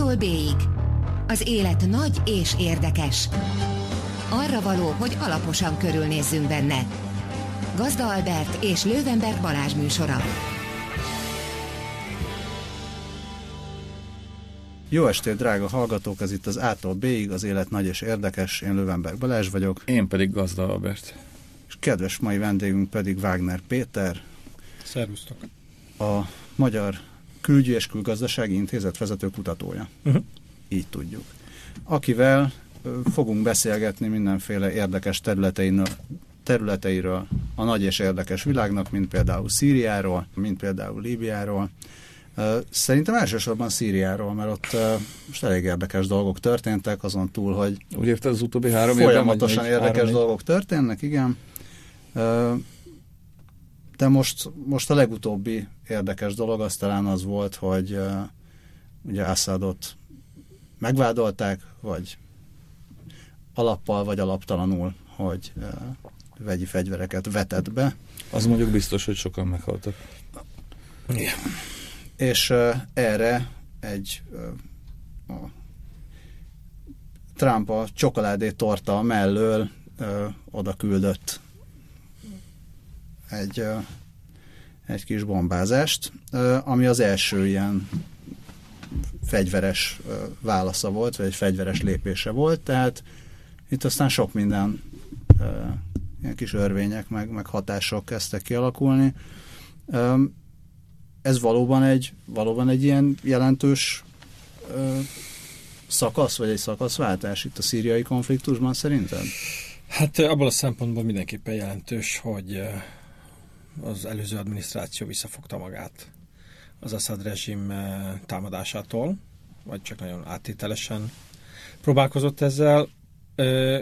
A-tól B-ig. Az élet nagy és érdekes. Arra való, hogy alaposan körülnézzünk benne. Gazda Albert és Lővenberg Balázs műsora. Jó estét, drága hallgatók! Ez itt az A-tól B-ig, az élet nagy és érdekes. Én Lővenberg Balázs vagyok. Én pedig Gazda Albert. És kedves mai vendégünk pedig Wagner Péter. Szervusztok! A Magyar Külügyi és Külgazdasági Intézet vezető kutatója. Uh-huh. Így tudjuk. Akivel fogunk beszélgetni mindenféle érdekes területeiről, területeiről a nagy és érdekes világnak, mint például Szíriáról, mint például Líbiáról. Szerintem elsősorban Szíriáról, mert ott most elég érdekes dolgok történtek, azon túl, hogy Úgy érted, az utóbbi három folyamatosan évben, érdekes három dolgok történnek, igen. De most, most a legutóbbi érdekes dolog az talán az volt, hogy ugye Assadot megvádolták, vagy alappal, vagy alaptalanul, hogy vegyi fegyvereket vetett be. Az mondjuk biztos, hogy sokan meghaltak. Igen. És erre egy a Trump a csokoládé torta mellől oda küldött egy, egy kis bombázást, ami az első ilyen fegyveres válasza volt, vagy egy fegyveres lépése volt, tehát itt aztán sok minden ilyen kis örvények, meg, meg hatások kezdtek kialakulni. Ez valóban egy, valóban egy ilyen jelentős szakasz, vagy egy szakaszváltás itt a szíriai konfliktusban szerinted? Hát abból a szempontból mindenképpen jelentős, hogy az előző adminisztráció visszafogta magát az Assad rezsim támadásától, vagy csak nagyon áttételesen próbálkozott ezzel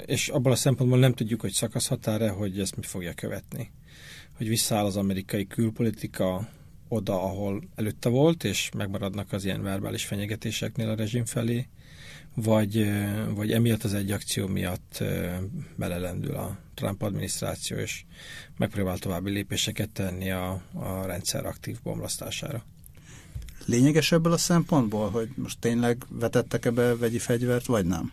és abban a szempontból nem tudjuk, hogy szakaszhatár-e, hogy ezt mi fogja követni. Hogy visszaáll az amerikai külpolitika oda, ahol előtte volt, és megmaradnak az ilyen verbális fenyegetéseknél a rezsim felé, vagy, vagy emiatt az egy akció miatt belelendül a Trump adminisztráció, és megpróbál további lépéseket tenni a, a rendszer aktív bomlasztására. Lényeges ebből a szempontból, hogy most tényleg vetettek ebbe vegyi fegyvert, vagy nem?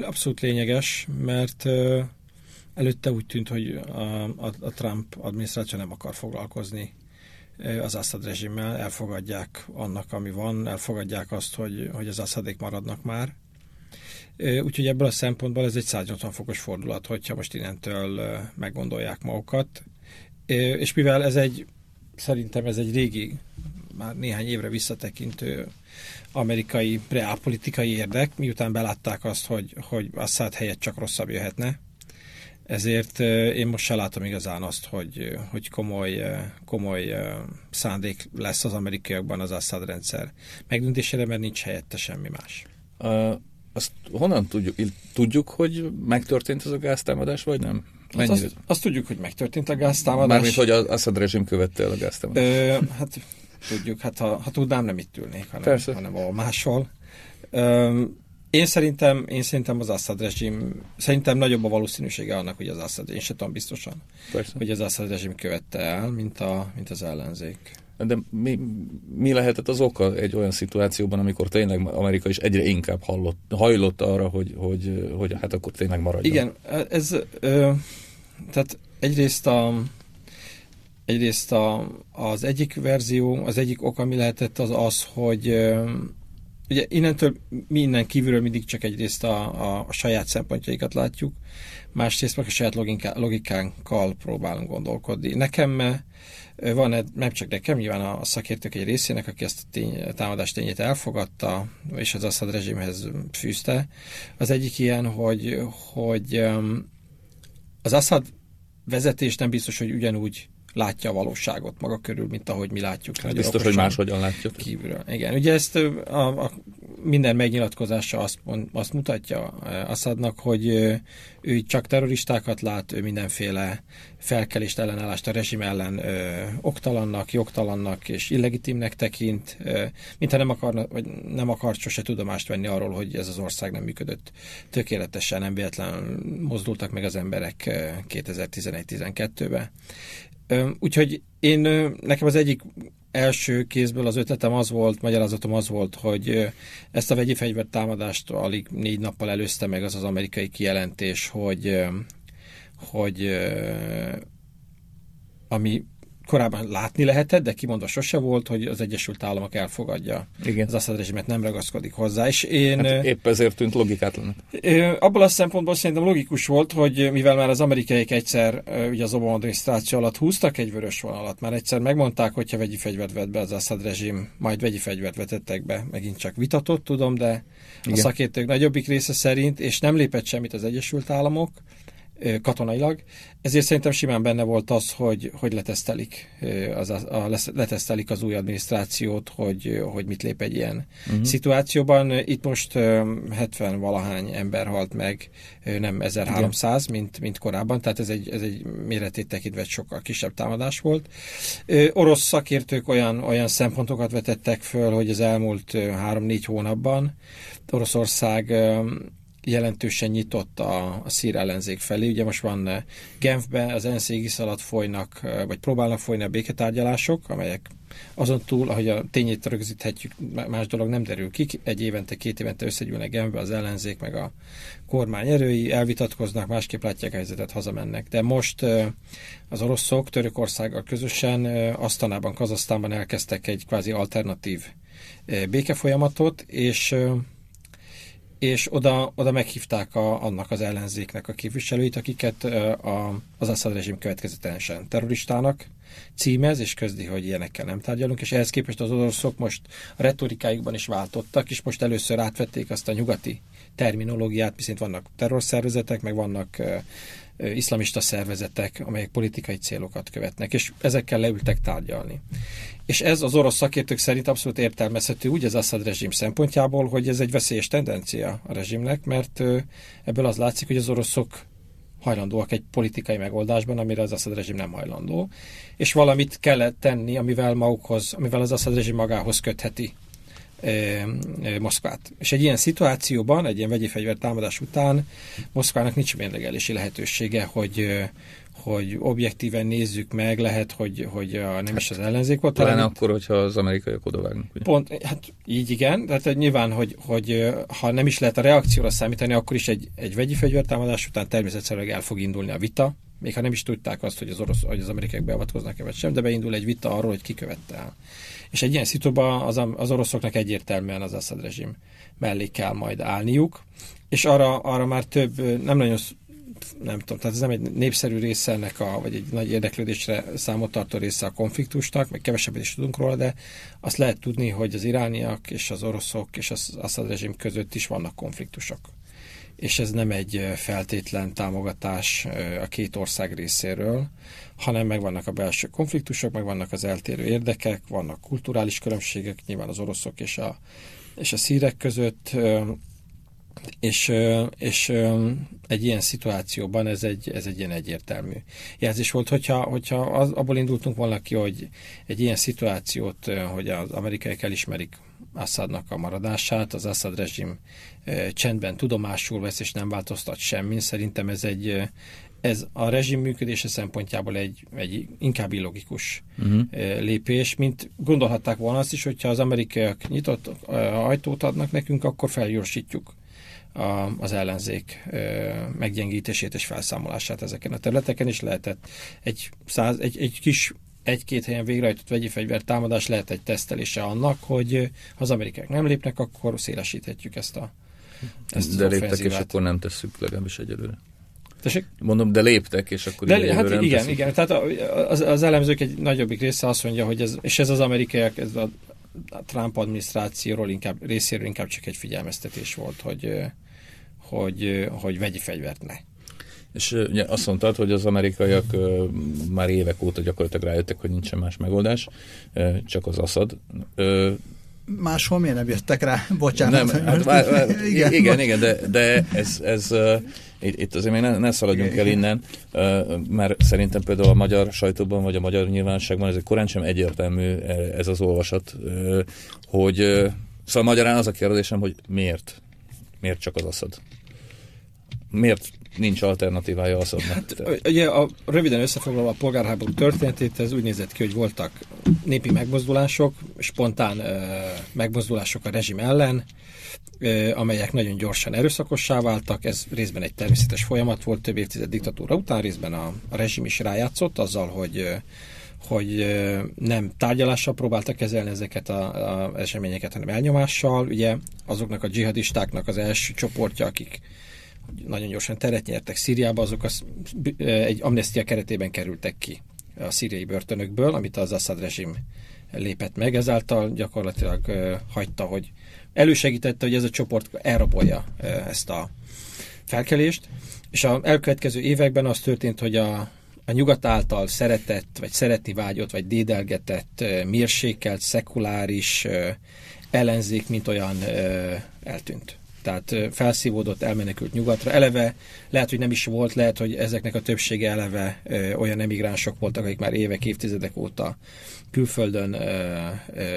Abszolút lényeges, mert előtte úgy tűnt, hogy a, a, a Trump adminisztráció nem akar foglalkozni az Assad rezsimmel, elfogadják annak, ami van, elfogadják azt, hogy, hogy az Assadék maradnak már. Úgyhogy ebből a szempontból ez egy 180 fokos fordulat, hogyha most innentől meggondolják magukat. És mivel ez egy, szerintem ez egy régi, már néhány évre visszatekintő amerikai reálpolitikai érdek, miután belátták azt, hogy, hogy Assad helyett csak rosszabb jöhetne. Ezért én most se látom igazán azt, hogy, hogy komoly, komoly szándék lesz az amerikaiakban az Assad rendszer megdöntésére, mert nincs helyette semmi más. Uh, azt honnan tudjuk? Tudjuk, hogy megtörtént ez a gáztámadás, vagy nem? Hát azt, azt tudjuk, hogy megtörtént a gáztámadás. Mármint, hogy az Assad rezsim követte el a gáztámadást. Ö, hát tudjuk, hát ha, ha tudnám, nem itt ülnék, hanem, Persze. hanem ahol máshol. Én szerintem, én szerintem az Assad rezsim, szerintem nagyobb a valószínűsége annak, hogy az Assad, én sem tudom biztosan, Persze. hogy az Assad rezsim követte el, mint, a, mint az ellenzék. De mi, mi lehetett az oka egy olyan szituációban, amikor tényleg Amerika is egyre inkább hallott, hajlott arra, hogy, hogy, hogy hát akkor tényleg maradjon? Igen, ez, ö, tehát egyrészt a, Egyrészt a, az egyik verzió, az egyik ok, ami lehetett, az az, hogy ugye innentől minden kívülről mindig csak egyrészt a, a, a saját szempontjaikat látjuk, másrészt meg a saját logikánkkal próbálunk gondolkodni. Nekem van, nem csak nekem, nyilván a szakértők egy részének, aki ezt a, tény, a támadás tényét elfogadta, és az Assad rezsimhez fűzte. Az egyik ilyen, hogy, hogy az Assad vezetés nem biztos, hogy ugyanúgy látja a valóságot maga körül, mint ahogy mi látjuk. Hát biztos, hogy máshogyan látjuk. Kívülről. Igen, ugye ezt a, a, minden megnyilatkozása azt, azt mutatja Assadnak, hogy ő csak terroristákat lát, ő mindenféle felkelést, ellenállást a rezsim ellen ö, oktalannak, jogtalannak és illegitimnek tekint, ö, mintha nem, akarna, vagy nem akart sose tudomást venni arról, hogy ez az ország nem működött tökéletesen, nem véletlenül mozdultak meg az emberek 2011-12-ben. Úgyhogy én, nekem az egyik első kézből az ötletem az volt, magyarázatom az volt, hogy ezt a vegyi fegyvert támadást alig négy nappal előzte meg az az amerikai kijelentés, hogy, hogy ami korábban látni lehetett, de kimondva sose volt, hogy az Egyesült Államok elfogadja Igen. az Assad rezsimet, nem ragaszkodik hozzá. És én, hát épp ezért tűnt logikátlan. Abból a szempontból szerintem logikus volt, hogy mivel már az amerikaiak egyszer ugye az Obama adminisztráció alatt húztak egy vörös vonalat, már egyszer megmondták, hogyha vegyi fegyvert vett be az Assad rezsim, majd vegyi fegyvert vetettek be, megint csak vitatott, tudom, de Igen. a szakértők nagyobbik része szerint, és nem lépett semmit az Egyesült Államok, katonailag, ezért szerintem simán benne volt az, hogy, hogy letesztelik, az, a, letesztelik az új adminisztrációt, hogy, hogy mit lép egy ilyen uh-huh. szituációban. Itt most 70 valahány ember halt meg, nem 1300, mint, mint korábban, tehát ez egy, ez egy méretét tekintve sokkal kisebb támadás volt. Orosz szakértők olyan, olyan szempontokat vetettek föl, hogy az elmúlt 3-4 hónapban Oroszország jelentősen nyitott a, a szír ellenzék felé. Ugye most van eh, Genfben az ENSZ égisz alatt folynak, eh, vagy próbálnak folyni a béketárgyalások, amelyek azon túl, ahogy a tényét rögzíthetjük, más dolog nem derül ki. Egy évente, két évente összegyűlnek Genfbe az ellenzék, meg a kormány erői, elvitatkoznak, másképp látják a helyzetet, hazamennek. De most eh, az oroszok Törökországgal közösen Asztanában, Kazasztánban elkezdtek egy kvázi alternatív békefolyamatot, és és oda, oda meghívták a, annak az ellenzéknek a képviselőit, akiket a, az Assad rezsim következetesen terroristának címez, és közdi, hogy ilyenekkel nem tárgyalunk, és ehhez képest az oroszok most a retorikájukban is váltottak, és most először átvették azt a nyugati terminológiát, viszont vannak terrorszervezetek, meg vannak iszlamista szervezetek, amelyek politikai célokat követnek, és ezekkel leültek tárgyalni. És ez az orosz szakértők szerint abszolút értelmezhető úgy az Assad rezsim szempontjából, hogy ez egy veszélyes tendencia a rezsimnek, mert ebből az látszik, hogy az oroszok hajlandóak egy politikai megoldásban, amire az Assad rezsim nem hajlandó, és valamit kellett tenni, amivel magukhoz, amivel az Assad rezsim magához kötheti Moszkvát. És egy ilyen szituációban, egy ilyen vegyi fegyver támadás után Moszkvának nincs mérlegelési lehetősége, hogy hogy objektíven nézzük meg, lehet, hogy, hogy a, nem is az ellenzék volt. Talán hanem, akkor, hogyha az amerikaiak odavágnak. Ugye? Pont, hát így igen, tehát nyilván, hogy, hogy ha nem is lehet a reakcióra számítani, akkor is egy, egy vegyi fegyvertámadás után természetesen el fog indulni a vita, még ha nem is tudták azt, hogy az, orosz, hogy az amerikaiak beavatkoznak-e vagy sem, de beindul egy vita arról, hogy ki követte el. És egy ilyen szituban az, az oroszoknak egyértelműen az Assad rezsim mellé kell majd állniuk, és arra, arra már több, nem nagyon nem tudom, tehát ez nem egy népszerű része ennek, a, vagy egy nagy érdeklődésre számot tartó része a konfliktusnak, meg kevesebbet is tudunk róla, de azt lehet tudni, hogy az irániak és az oroszok és az Assad rezsim között is vannak konfliktusok. És ez nem egy feltétlen támogatás a két ország részéről, hanem megvannak a belső konfliktusok, megvannak az eltérő érdekek, vannak kulturális különbségek, nyilván az oroszok és a, és a szírek között, és, és egy ilyen szituációban ez egy, ez egy ilyen egyértelmű jelzés volt, hogyha, hogyha az, abból indultunk volna ki, hogy egy ilyen szituációt, hogy az amerikaiak elismerik Assadnak a maradását, az Assad rezsim csendben tudomásul vesz, és nem változtat semmin. Szerintem ez egy, ez a rezsim működése szempontjából egy, egy inkább illogikus uh-huh. lépés, mint gondolhatták volna azt is, hogyha az amerikaiak nyitott ajtót adnak nekünk, akkor felgyorsítjuk a, az ellenzék ö, meggyengítését és felszámolását ezeken a területeken, is lehetett egy, száz, egy, egy kis egy-két helyen végrehajtott vegyi fegyver támadás lehet egy tesztelése annak, hogy ha az amerikák nem lépnek, akkor szélesíthetjük ezt a ezt De léptek, és akkor nem tesszük legalábbis egyelőre. Tessék? Mondom, de léptek, és akkor de, hát igen, tesszük. igen. Tehát az, az elemzők egy nagyobbik része azt mondja, hogy ez, és ez az amerikaiak, ez a, a Trump adminisztrációról inkább, részéről inkább csak egy figyelmeztetés volt, hogy hogy, hogy vegyi fegyvert ne. És ugye azt mondtad, hogy az amerikaiak már évek óta gyakorlatilag rájöttek, hogy nincsen más megoldás, csak az Assad. Máshol miért nem jöttek rá? Bocsánat. Nem, hát, vár, vár, igen, igen, igen, de, de ez, ez uh, itt, itt azért még ne, ne szaladjunk el innen, mert szerintem például a magyar sajtóban, vagy a magyar nyilvánosságban ez egy korán sem egyértelmű ez az olvasat, hogy szóval magyarán az a kérdésem, hogy miért? Miért csak az Assad? Miért nincs alternatívája Assadnak. Hát, ugye a, röviden összefoglalva a polgárháború történetét, ez úgy nézett ki, hogy voltak népi megmozdulások, spontán uh, megmozdulások a rezsim ellen, uh, amelyek nagyon gyorsan erőszakossá váltak. Ez részben egy természetes folyamat volt több évtized diktatúra után, részben a, a rezsim is rájátszott azzal, hogy hogy nem tárgyalással próbálta kezelni ezeket az eseményeket, hanem elnyomással. Ugye azoknak a dzsihadistáknak az első csoportja, akik nagyon gyorsan teret nyertek Szíriába, azok az, egy amnestia keretében kerültek ki a szíriai börtönökből, amit az Assad rezsim lépett meg, ezáltal gyakorlatilag hagyta, hogy elősegítette, hogy ez a csoport elrabolja ezt a felkelést, és a elkövetkező években az történt, hogy a, a nyugat által szeretett, vagy szeretni vágyott, vagy dédelgetett, mérsékelt, szekuláris ellenzék, mint olyan eltűnt. Tehát felszívódott, elmenekült nyugatra. Eleve lehet, hogy nem is volt, lehet, hogy ezeknek a többsége eleve olyan emigránsok voltak, akik már évek, évtizedek óta külföldön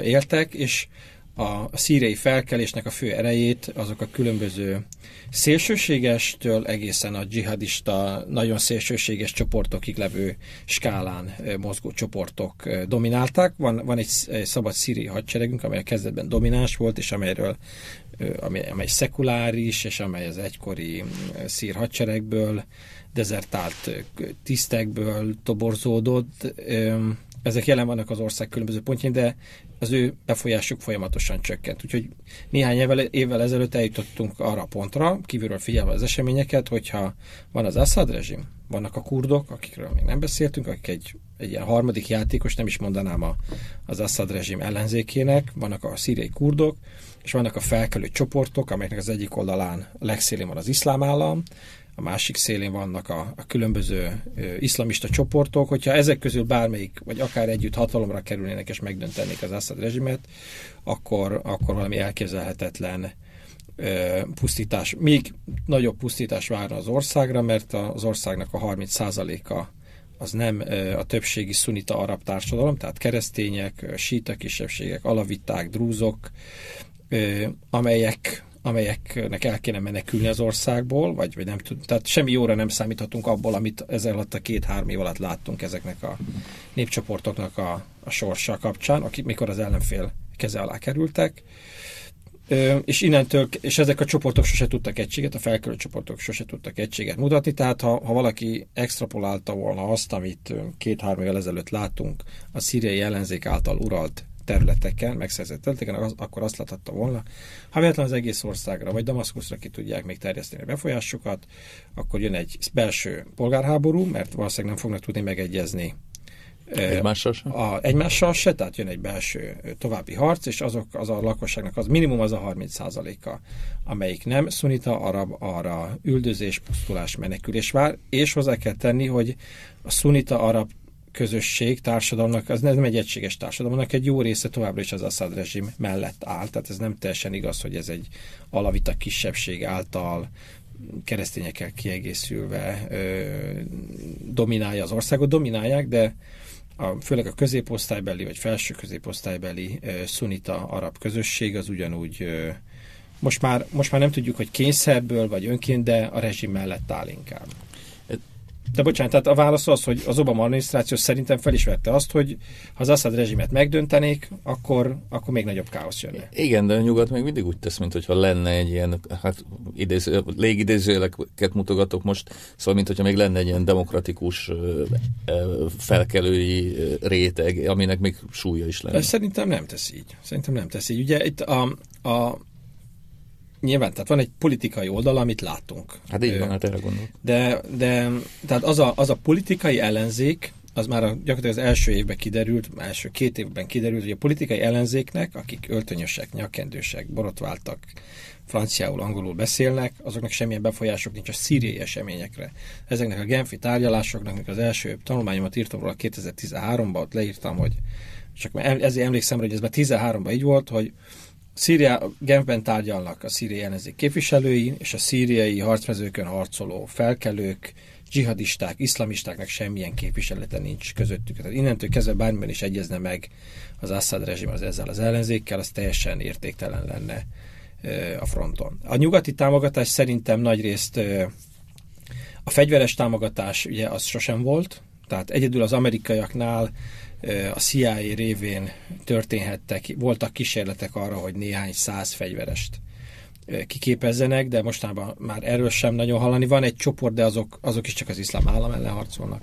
éltek, és a szíriai felkelésnek a fő erejét azok a különböző szélsőségestől egészen a dzsihadista, nagyon szélsőséges csoportokig levő skálán mozgó csoportok dominálták. Van, van egy szabad szíriai hadseregünk, amely a kezdetben domináns volt, és amelyről amely, amely szekuláris, és amely az egykori szír hadseregből, dezertált tisztekből toborzódott. Ezek jelen vannak az ország különböző pontjain, de az ő befolyásuk folyamatosan csökkent. Úgyhogy néhány évvel, évvel ezelőtt eljutottunk arra a pontra, kívülről figyelve az eseményeket, hogyha van az Assad rezsim, vannak a kurdok, akikről még nem beszéltünk, akik egy, egy ilyen harmadik játékos, nem is mondanám a, az Assad rezsim ellenzékének, vannak a szíriai kurdok, és vannak a felkelő csoportok, amelyeknek az egyik oldalán a legszélén van az iszlám állam, a másik szélén vannak a, a különböző ö, iszlamista csoportok, hogyha ezek közül bármelyik, vagy akár együtt hatalomra kerülnének és megdöntenék az Assad rezsimet, akkor, akkor valami elképzelhetetlen ö, pusztítás, még nagyobb pusztítás várna az országra, mert az országnak a 30%-a az nem a többségi szunita arab társadalom, tehát keresztények, síta kisebbségek, alaviták, drúzok, amelyek amelyeknek el kéne menekülni az országból, vagy, vagy nem tud, tehát semmi jóra nem számíthatunk abból, amit ezzel alatt a két-három év alatt láttunk ezeknek a népcsoportoknak a, a sorsa kapcsán, akik mikor az ellenfél keze alá kerültek. És innentől, és ezek a csoportok sose tudtak egységet, a felkelő csoportok sose tudtak egységet mutatni, tehát ha, ha valaki extrapolálta volna azt, amit két-három évvel ezelőtt látunk a szíriai ellenzék által uralt területeken, megszerzett területeken, az, akkor azt láthatta volna, ha véletlen az egész országra, vagy Damaszkuszra ki tudják még terjeszteni a befolyásukat, akkor jön egy belső polgárháború, mert valószínűleg nem fognak tudni megegyezni Egymással se? A, egymással se, tehát jön egy belső további harc, és azok az a lakosságnak az minimum az a 30 a amelyik nem szunita, arab, arra üldözés, pusztulás, menekülés vár, és hozzá kell tenni, hogy a szunita arab közösség, társadalomnak, az nem egy egységes társadalomnak, egy jó része továbbra is az Assad rezsim mellett áll. Tehát ez nem teljesen igaz, hogy ez egy alavita kisebbség által keresztényekkel kiegészülve ö, dominálja az országot. Dominálják, de a, főleg a középosztálybeli vagy felső középosztálybeli ö, szunita arab közösség az ugyanúgy most már, most már nem tudjuk, hogy kényszerből vagy önként, de a rezsim mellett áll inkább. De bocsánat, tehát a válasz az, hogy az Obama adminisztráció szerintem felismerte azt, hogy ha az Assad rezsimet megdöntenék, akkor, akkor még nagyobb káosz jönne. Igen, de a nyugat még mindig úgy tesz, mintha lenne egy ilyen, hát idéző, légidézőjeleket mutogatok most, szóval mint hogyha még lenne egy ilyen demokratikus felkelői réteg, aminek még súlya is lenne. Szerintem nem tesz így. Szerintem nem tesz így. Ugye itt a, a Nyilván, tehát van egy politikai oldal, amit látunk. Hát így van, hát erre gondolok. De, de tehát az a, az a politikai ellenzék, az már a, gyakorlatilag az első évben kiderült, első két évben kiderült, hogy a politikai ellenzéknek, akik öltönyösek, nyakendősek, borotváltak, franciául, angolul beszélnek, azoknak semmilyen befolyások nincs a szíriai eseményekre. Ezeknek a Genfi tárgyalásoknak, amikor az első tanulmányomat írtam róla 2013-ban, ott leírtam, hogy csak ezért emlékszem, hogy ez már 13-ban így volt, hogy Szíria, Genfben tárgyalnak a szíriai ellenzék képviselői, és a szíriai harcmezőkön harcoló felkelők, dzsihadisták, iszlamistáknak semmilyen képviselete nincs közöttük. Tehát innentől kezdve bármiben is egyezne meg az Assad rezsim az ezzel az ellenzékkel, az teljesen értéktelen lenne a fronton. A nyugati támogatás szerintem nagy részt A fegyveres támogatás ugye az sosem volt, tehát egyedül az amerikaiaknál a CIA révén történhettek, voltak kísérletek arra, hogy néhány száz fegyverest kiképezzenek, de mostában már erről sem nagyon hallani. Van egy csoport, de azok, azok is csak az iszlám állam ellen harcolnak.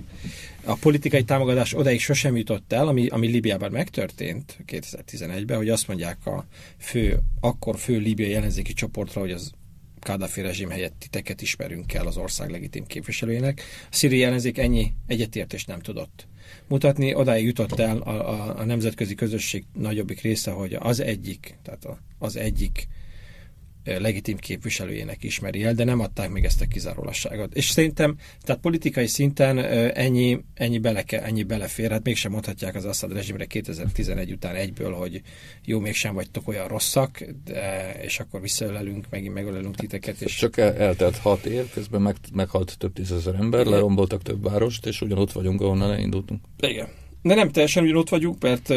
A politikai támogatás odaig sosem jutott el, ami, ami Libiában megtörtént 2011-ben, hogy azt mondják a fő, akkor fő libiai ellenzéki csoportra, hogy az Kadhafi rezsim helyett titeket ismerünk el az ország legitim képviselőjének. A szíriai ellenzék ennyi egyetértést nem tudott mutatni. Odáig jutott el a, a, a nemzetközi közösség nagyobbik része, hogy az egyik, tehát a, az egyik legitim képviselőjének ismeri el, de nem adták még ezt a kizárólasságot. És szerintem, tehát politikai szinten ennyi, ennyi, bele, ennyi belefér, hát mégsem mondhatják az Assad rezsimre 2011 után egyből, hogy jó, mégsem vagytok olyan rosszak, de, és akkor visszaölelünk, megint megölelünk titeket. És... Csak el, eltelt hat év, közben meg, meghalt több tízezer ember, leromboltak több várost, és ugyanott vagyunk, ahonnan elindultunk. Igen. De nem teljesen ugyanott vagyunk, mert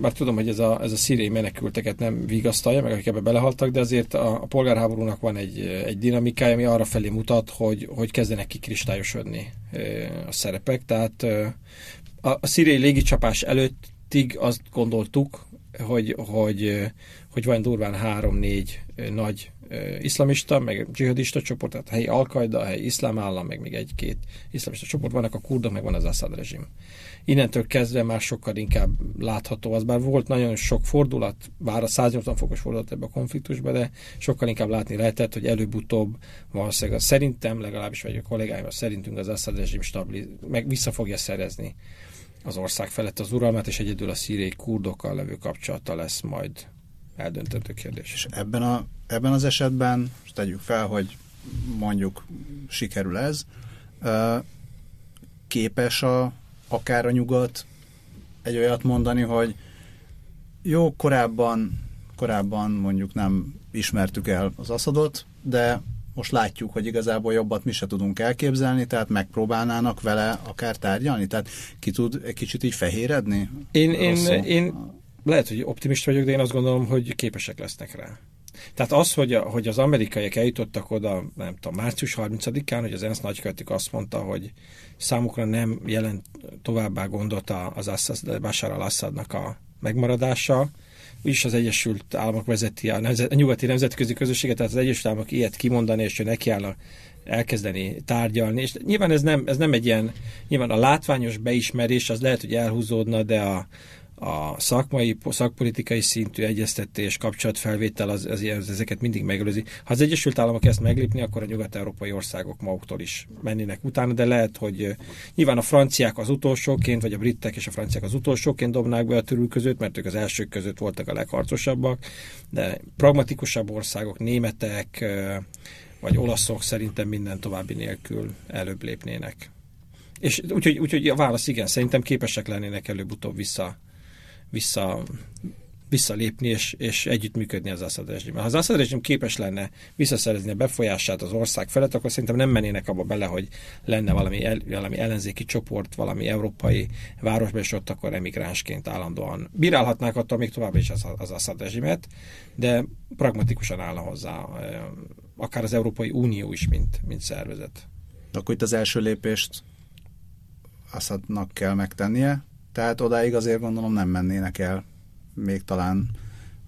már tudom, hogy ez a, ez a szíriai menekülteket nem vigasztalja, meg akik ebbe belehaltak, de azért a, a polgárháborúnak van egy, egy dinamikája, ami arra felé mutat, hogy, hogy kezdenek kikristályosodni a szerepek. Tehát a, a szíriai légicsapás előttig azt gondoltuk, hogy, hogy, hogy van durván három-négy nagy iszlamista, meg dzsihadista csoport, tehát helyi Al-Qaeda, helyi iszlám állam, meg még egy-két iszlamista csoport, vannak a kurdok, meg van az Assad rezsim. Innentől kezdve már sokkal inkább látható az, bár volt nagyon sok fordulat, bár a 180 fokos fordulat ebbe a konfliktusba, de sokkal inkább látni lehetett, hogy előbb-utóbb valószínűleg szerintem, legalábbis vagy a kollégáim, szerintünk az Assad rezsim stabiliz, meg vissza fogja szerezni az ország felett az uralmát, és egyedül a szíriai kurdokkal levő kapcsolata lesz majd eldöntendő kérdés. És ebben, a, ebben az esetben, tegyük fel, hogy mondjuk sikerül ez, képes a akár a nyugat egy olyat mondani, hogy jó, korábban, korábban mondjuk nem ismertük el az aszadot, de most látjuk, hogy igazából jobbat mi se tudunk elképzelni, tehát megpróbálnának vele akár tárgyalni, tehát ki tud egy kicsit így fehéredni? Én, én, én lehet, hogy optimista vagyok, de én azt gondolom, hogy képesek lesznek rá. Tehát az, hogy, a, hogy az amerikaiak eljutottak oda, nem tudom, március 30-án, hogy az ENSZ nagykövetük azt mondta, hogy számukra nem jelent továbbá gondot az Assad, Bashar al-Assadnak a megmaradása, úgyis az Egyesült Államok vezeti a, nemzet, a nyugati nemzetközi közösséget, tehát az Egyesült Államok ilyet kimondani, és ő nekiállna elkezdeni tárgyalni. És nyilván ez nem, ez nem egy ilyen, nyilván a látványos beismerés az lehet, hogy elhúzódna, de a, a szakmai, szakpolitikai szintű egyeztetés, kapcsolatfelvétel az, az, az ezeket mindig megelőzi. Ha az Egyesült Államok ezt meglépni, akkor a nyugat-európai országok maguktól is mennének utána, de lehet, hogy nyilván a franciák az utolsóként, vagy a britek és a franciák az utolsóként dobnák be a törül között, mert ők az elsők között voltak a legharcosabbak, de pragmatikusabb országok, németek, vagy olaszok szerintem minden további nélkül előbb lépnének. És úgyhogy, úgyhogy a válasz igen, szerintem képesek lennének előbb-utóbb vissza vissza, visszalépni és, és együttműködni az Assad rezsimmel. Ha az Assad rezsim képes lenne visszaszerezni a befolyását az ország felett, akkor szerintem nem mennének abba bele, hogy lenne valami, el, valami ellenzéki csoport, valami európai városban, és ott akkor emigránsként állandóan bírálhatnák attól még tovább is az, az Assad rezsimet, de pragmatikusan állna hozzá akár az Európai Unió is, mint, mint szervezet. Akkor itt az első lépést Assadnak kell megtennie, tehát odáig azért gondolom nem mennének el még talán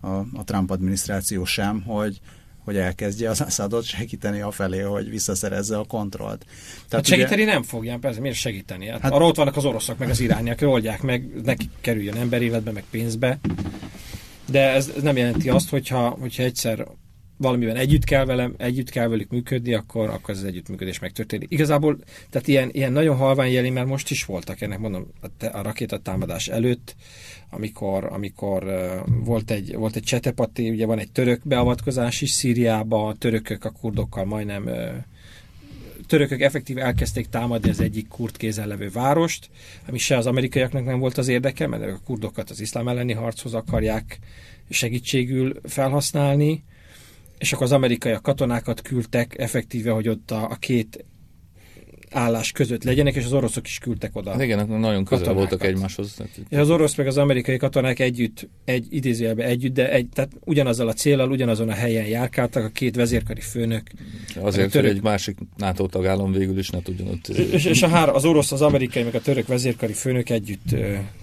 a, a Trump adminisztráció sem, hogy, hogy elkezdje az Assadot segíteni a felé, hogy visszaszerezze a kontrollt. Tehát hát segíteni ugye... nem fogják, persze, miért segíteni? Hát, hát arra ott vannak az oroszok, meg az irániak, oldják meg, neki kerüljön emberéletbe, meg pénzbe. De ez, ez nem jelenti azt, hogyha, hogyha egyszer valamiben együtt kell velem, együtt kell velük működni, akkor, akkor az együttműködés megtörténik. Igazából, tehát ilyen, ilyen nagyon halvány jeli már most is voltak, ennek mondom, a, a rakétatámadás előtt, amikor, amikor uh, volt egy, volt egy csetepati, ugye van egy török beavatkozás is Szíriába, a törökök a kurdokkal majdnem uh, törökök effektív elkezdték támadni az egyik kurd kézen levő várost, ami se az amerikaiaknak nem volt az érdeke, mert a kurdokat az iszlám elleni harchoz akarják segítségül felhasználni, és akkor az amerikai katonákat küldtek effektíve, hogy ott a, a két állás között legyenek, és az oroszok is küldtek oda. Hát igen, nagyon közel voltak egymáshoz. És az orosz meg az amerikai katonák együtt, egy idézőjelben együtt, de egy, tehát ugyanazzal a célral, ugyanazon a helyen járkáltak a két vezérkari főnök. Azért, török... hogy egy másik NATO tagállam végül is ne tudjon ott... És, és a három, az orosz, az amerikai, meg a török vezérkari főnök együtt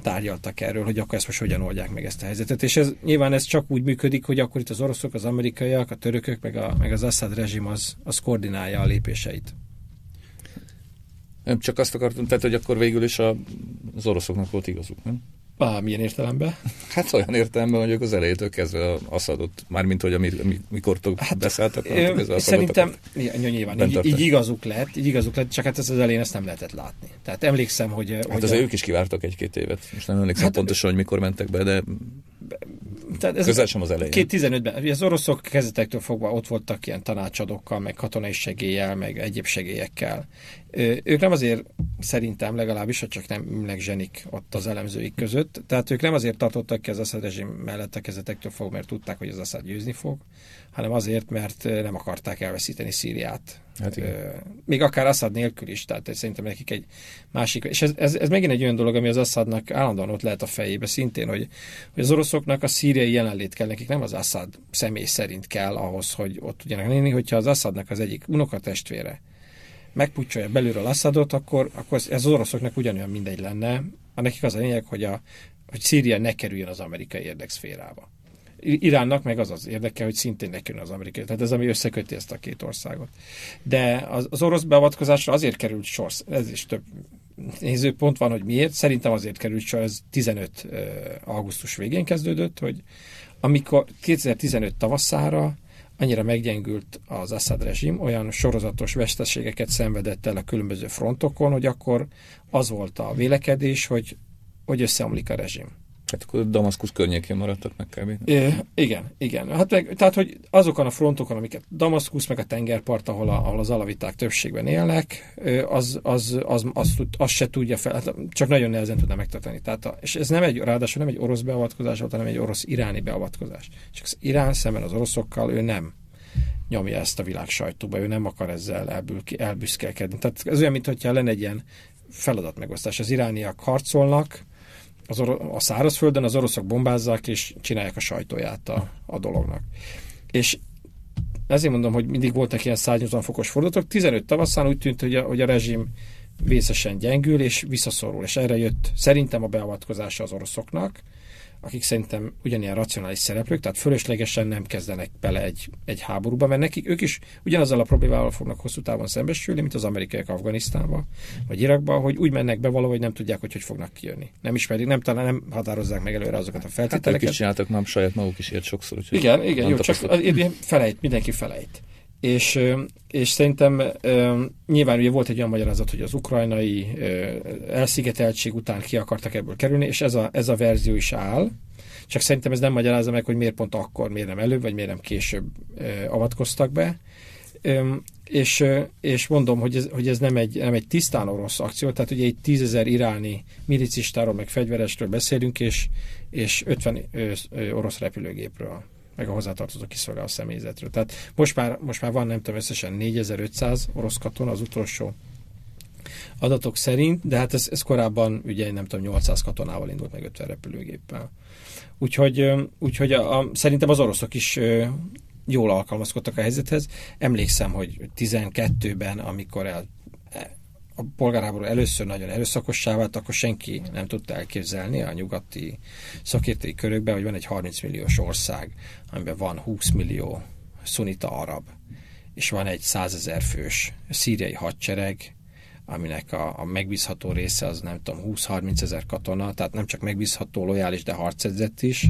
tárgyaltak erről, hogy akkor ezt most hogyan oldják meg ezt a helyzetet. És ez, nyilván ez csak úgy működik, hogy akkor itt az oroszok, az amerikaiak, a törökök, meg, a, meg az Assad rezsim az, az koordinálja a lépéseit. Nem csak azt akartam, tehát, hogy akkor végül is a, az oroszoknak volt igazuk, nem? Á, milyen értelemben? Hát olyan értelemben, hogy az elejétől kezdve Assadot, mármint, hogy ami, mikor hát, beszálltak, ö, Szerintem, nyilván, így, így, igazuk lett, így igazuk lett, csak hát ez az elején ezt nem lehetett látni. Tehát emlékszem, hogy... Hát hogy azért a... ők is kivártak egy-két évet. Most nem emlékszem hát, pontosan, hogy mikor mentek be, de tehát ez közel sem az elején. 2015-ben, az oroszok kezdetektől fogva ott voltak ilyen tanácsadókkal, meg katonai segéllyel, meg egyéb segélyekkel. Ők nem azért, szerintem legalábbis, hogy csak nem ülnek zsenik ott az elemzőik között, tehát ők nem azért tartottak ki az Assad rezsim mellett a kezdetektől fog, mert tudták, hogy az Assad győzni fog, hanem azért, mert nem akarták elveszíteni Szíriát. Hát Még akár Assad nélkül is, tehát szerintem nekik egy másik, és ez, ez, ez megint egy olyan dolog, ami az Assadnak állandóan ott lehet a fejébe szintén, hogy, hogy az oroszoknak a szíriai jelenlét kell, nekik nem az Assad személy szerint kell ahhoz, hogy ott tudjanak lenni, hogyha az Assadnak az egyik unokatestvére megpucsolja belülről Assadot, akkor, akkor ez az oroszoknak ugyanolyan mindegy lenne. A nekik az a lényeg, hogy, a, hogy Szíria ne kerüljön az amerikai érdekszférába. Iránnak meg az az érdeke, hogy szintén ne kerüljön az amerikai. Tehát ez, ami összeköti ezt a két országot. De az, az orosz beavatkozásra azért került sor, ez is több nézőpont van, hogy miért. Szerintem azért került sor, ez 15 augusztus végén kezdődött, hogy amikor 2015 tavaszára annyira meggyengült az Assad rezsim, olyan sorozatos veszteségeket szenvedett el a különböző frontokon, hogy akkor az volt a vélekedés, hogy, hogy összeomlik a rezsim. Hát akkor Damaszkusz környékén maradtak meg kb. É, igen, igen. Hát meg, tehát, hogy azokon a frontokon, amiket Damaszkusz, meg a tengerpart, ahol, a, ahol az alaviták többségben élnek, az, az, az, az, az, az se tudja fel, hát csak nagyon nehezen tudna megtartani. Tehát a, és ez nem egy, ráadásul nem egy orosz beavatkozás volt, hanem egy orosz-iráni beavatkozás. Csak az Irán szemben az oroszokkal ő nem nyomja ezt a világ sajtóba, ő nem akar ezzel elbül, elbüszkelkedni. Tehát ez olyan, mintha lenne egy ilyen feladatmegosztás. Az irániak harcolnak, az or- a szárazföldön az oroszok bombázzák, és csinálják a sajtóját a, a dolognak. És ezért mondom, hogy mindig voltak ilyen 180 fokos fordulatok. 15 tavaszán úgy tűnt, hogy a, hogy a rezsim vészesen gyengül és visszaszorul, és erre jött szerintem a beavatkozása az oroszoknak, akik szerintem ugyanilyen racionális szereplők, tehát fölöslegesen nem kezdenek bele egy, egy háborúba, mert nekik ők is ugyanazzal a problémával fognak hosszú távon szembesülni, mint az amerikaiak Afganisztánba, vagy Irakba, hogy úgy mennek be valahogy nem tudják, hogy hogy fognak kijönni. Nem ismerik, nem talán nem határozzák meg előre azokat a feltételeket. Hát ők is csináltak már saját maguk is ilyet sokszor. Igen, igen, jó, csak felejt, mindenki felejt. És, és szerintem nyilván ugye volt egy olyan magyarázat, hogy az ukrajnai elszigeteltség után ki akartak ebből kerülni, és ez a, ez a verzió is áll, csak szerintem ez nem magyarázza meg, hogy miért pont akkor, miért nem előbb, vagy miért nem később avatkoztak be. És, és mondom, hogy ez, hogy ez nem, egy, nem egy tisztán orosz akció, tehát ugye egy tízezer iráni milicistáról, meg fegyverestről beszélünk, és, és 50 orosz repülőgépről meg a hozzátartozó kiszolgáló személyzetről. Tehát most már, most már van, nem tudom, összesen 4500 orosz katona az utolsó adatok szerint, de hát ez, ez korábban ugye nem tudom, 800 katonával indult meg 50 repülőgéppel. Úgyhogy, úgyhogy a, a, szerintem az oroszok is jól alkalmazkodtak a helyzethez. Emlékszem, hogy 12-ben, amikor el, a polgárháború először nagyon erőszakossá vált, akkor senki nem tudta elképzelni a nyugati szakértői körökben, hogy van egy 30 milliós ország, amiben van 20 millió szunita arab, és van egy 100 ezer fős szíriai hadsereg, aminek a, a megbízható része az nem tudom 20-30 ezer katona, tehát nem csak megbízható, lojális, de harcedzett is,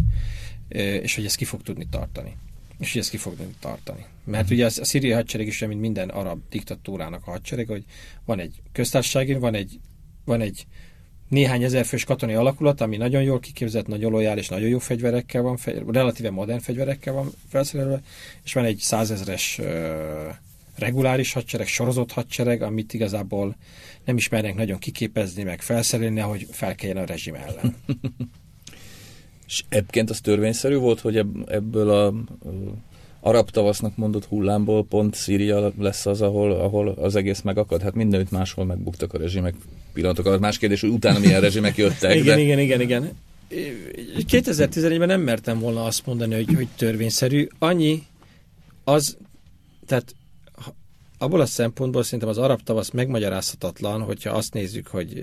és hogy ezt ki fog tudni tartani és hogy ezt ki fog tartani. Mert ugye a szíriai hadsereg is, mint minden arab diktatúrának a hadsereg, hogy van egy köztársasági, van egy, van egy néhány ezer fős katonai alakulat, ami nagyon jól kiképzett, nagyon lojális, nagyon jó fegyverekkel van, relatíve modern fegyverekkel van felszerelve, és van egy százezres reguláris hadsereg, sorozott hadsereg, amit igazából nem ismernek nagyon kiképezni, meg felszerelni, ahogy felkeljen a rezsim ellen. És ebbként az törvényszerű volt, hogy ebből a arab tavasznak mondott hullámból pont Szíria lesz az, ahol, ahol az egész megakad. Hát mindenütt máshol megbuktak a rezsimek pillanatok alatt. Más kérdés, hogy utána milyen rezsimek jöttek. igen, de... igen, igen, igen. 2011-ben nem mertem volna azt mondani, hogy, hogy törvényszerű. Annyi az, tehát abból a szempontból szerintem az arab tavasz megmagyarázhatatlan, hogyha azt nézzük, hogy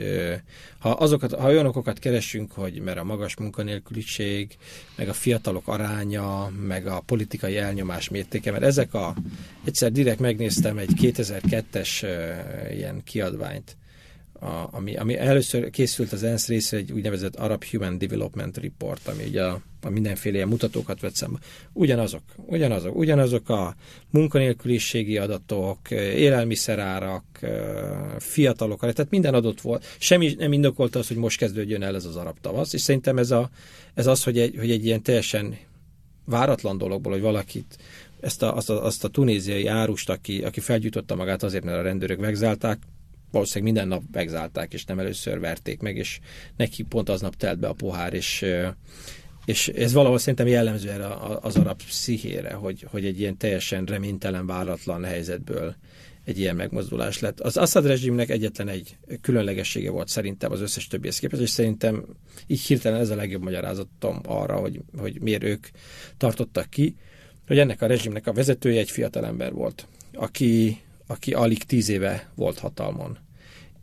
ha, azokat, ha olyan okokat keresünk, hogy mert a magas munkanélküliség, meg a fiatalok aránya, meg a politikai elnyomás mértéke, mert ezek a, egyszer direkt megnéztem egy 2002-es ilyen kiadványt, a, ami, ami először készült az ENSZ részre egy úgynevezett Arab Human Development Report, ami ugye a, a mindenféle ilyen mutatókat vett szembe. Ugyanazok, ugyanazok, ugyanazok a munkanélküliségi adatok, élelmiszerárak, fiatalok, tehát minden adott volt. Semmi nem indokolta az, hogy most kezdődjön el ez az arab tavasz, és szerintem ez, a, ez az, hogy egy, hogy egy ilyen teljesen váratlan dologból, hogy valakit ezt a, azt, a, azt a tunéziai árust, aki, aki felgyújtotta magát azért, mert a rendőrök megzálták, valószínűleg minden nap megzálták, és nem először verték meg, és neki pont aznap telt be a pohár, és, és ez valahol szerintem jellemző erre az arab pszichére, hogy, hogy egy ilyen teljesen reménytelen, váratlan helyzetből egy ilyen megmozdulás lett. Az Assad rezsimnek egyetlen egy különlegessége volt szerintem az összes többihez képest, és szerintem így hirtelen ez a legjobb magyarázatom arra, hogy, hogy miért ők tartottak ki, hogy ennek a rezsimnek a vezetője egy fiatalember volt, aki aki alig tíz éve volt hatalmon,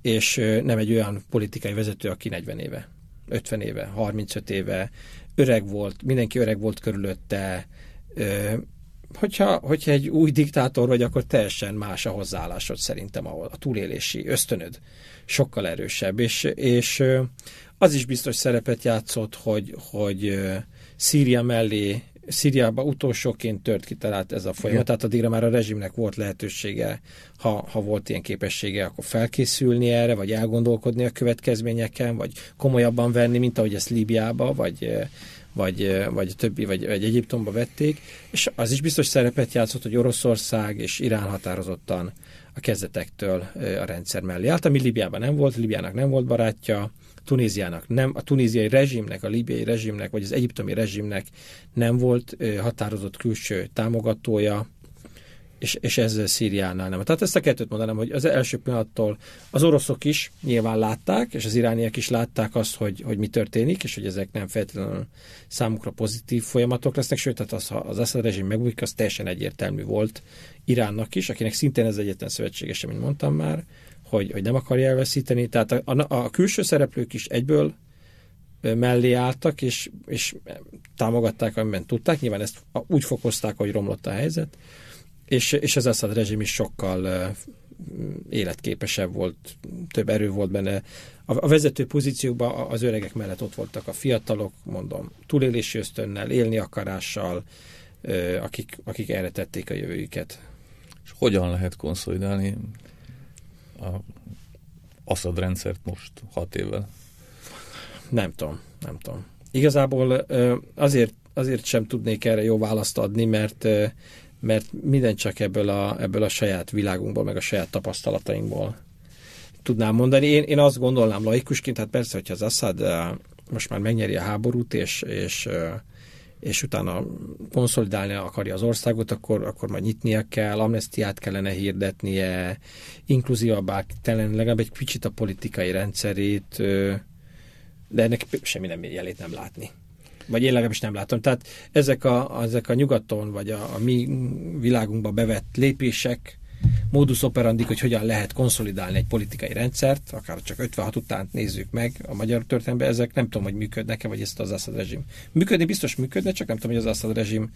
és nem egy olyan politikai vezető, aki 40 éve, 50 éve, 35 éve, öreg volt, mindenki öreg volt körülötte, hogyha, hogyha egy új diktátor vagy, akkor teljesen más a hozzáállásod szerintem, ahol a túlélési ösztönöd sokkal erősebb, és, és az is biztos szerepet játszott, hogy, hogy Szíria mellé Szíriába utolsóként tört ki talált ez a folyamat, tehát addigra már a rezsimnek volt lehetősége, ha, ha volt ilyen képessége, akkor felkészülni erre, vagy elgondolkodni a következményeken, vagy komolyabban venni, mint ahogy ezt Líbiába, vagy, vagy, vagy többi, vagy, vagy Egyiptomba vették, és az is biztos szerepet játszott, hogy Oroszország és Irán határozottan a kezdetektől a rendszer mellé állt, ami Líbiában nem volt, Líbiának nem volt barátja, Tunéziának nem, a tunéziai rezsimnek, a libiai rezsimnek, vagy az egyiptomi rezsimnek nem volt határozott külső támogatója, és, és ez Szíriánál nem. Tehát ezt a kettőt mondanám, hogy az első pillanattól az oroszok is nyilván látták, és az irániak is látták azt, hogy, hogy mi történik, és hogy ezek nem feltétlenül számukra pozitív folyamatok lesznek, sőt, tehát az, ha az Assad rezsim megbújik, az teljesen egyértelmű volt Iránnak is, akinek szintén ez egyetlen szövetségese, mint mondtam már, hogy, hogy nem akarja elveszíteni. Tehát a, a, a külső szereplők is egyből mellé álltak, és, és támogatták, amiben tudták. Nyilván ezt úgy fokozták, hogy romlott a helyzet, és, és az Assad rezsim is sokkal életképesebb volt, több erő volt benne. A, a vezető pozíciókban az öregek mellett ott voltak a fiatalok, mondom, túlélési ösztönnel, élni akarással, akik, akik erre tették a jövőjüket. És hogyan lehet konszolidálni a Assad rendszert most hat évvel? Nem tudom, nem tudom. Igazából azért, azért sem tudnék erre jó választ adni, mert mert minden csak ebből a, ebből a saját világunkból, meg a saját tapasztalatainkból tudnám mondani. Én, én azt gondolnám laikusként, hát persze, hogyha az Assad most már megnyeri a háborút, és, és és utána konszolidálni akarja az országot, akkor, akkor majd nyitnia kell, amnestiát kellene hirdetnie, inkluzívabbá kellene legalább egy kicsit a politikai rendszerét, de ennek semmi nem jelét nem látni. Vagy én legalábbis nem látom. Tehát ezek a, ezek a nyugaton, vagy a, a mi világunkba bevett lépések, modus operandi, hogy hogyan lehet konszolidálni egy politikai rendszert, akár csak 56 után nézzük meg a magyar történelemben, ezek nem tudom, hogy működnek-e, vagy ezt az Assad rezsim. Működni biztos működne, csak nem tudom, hogy az Assad rezsim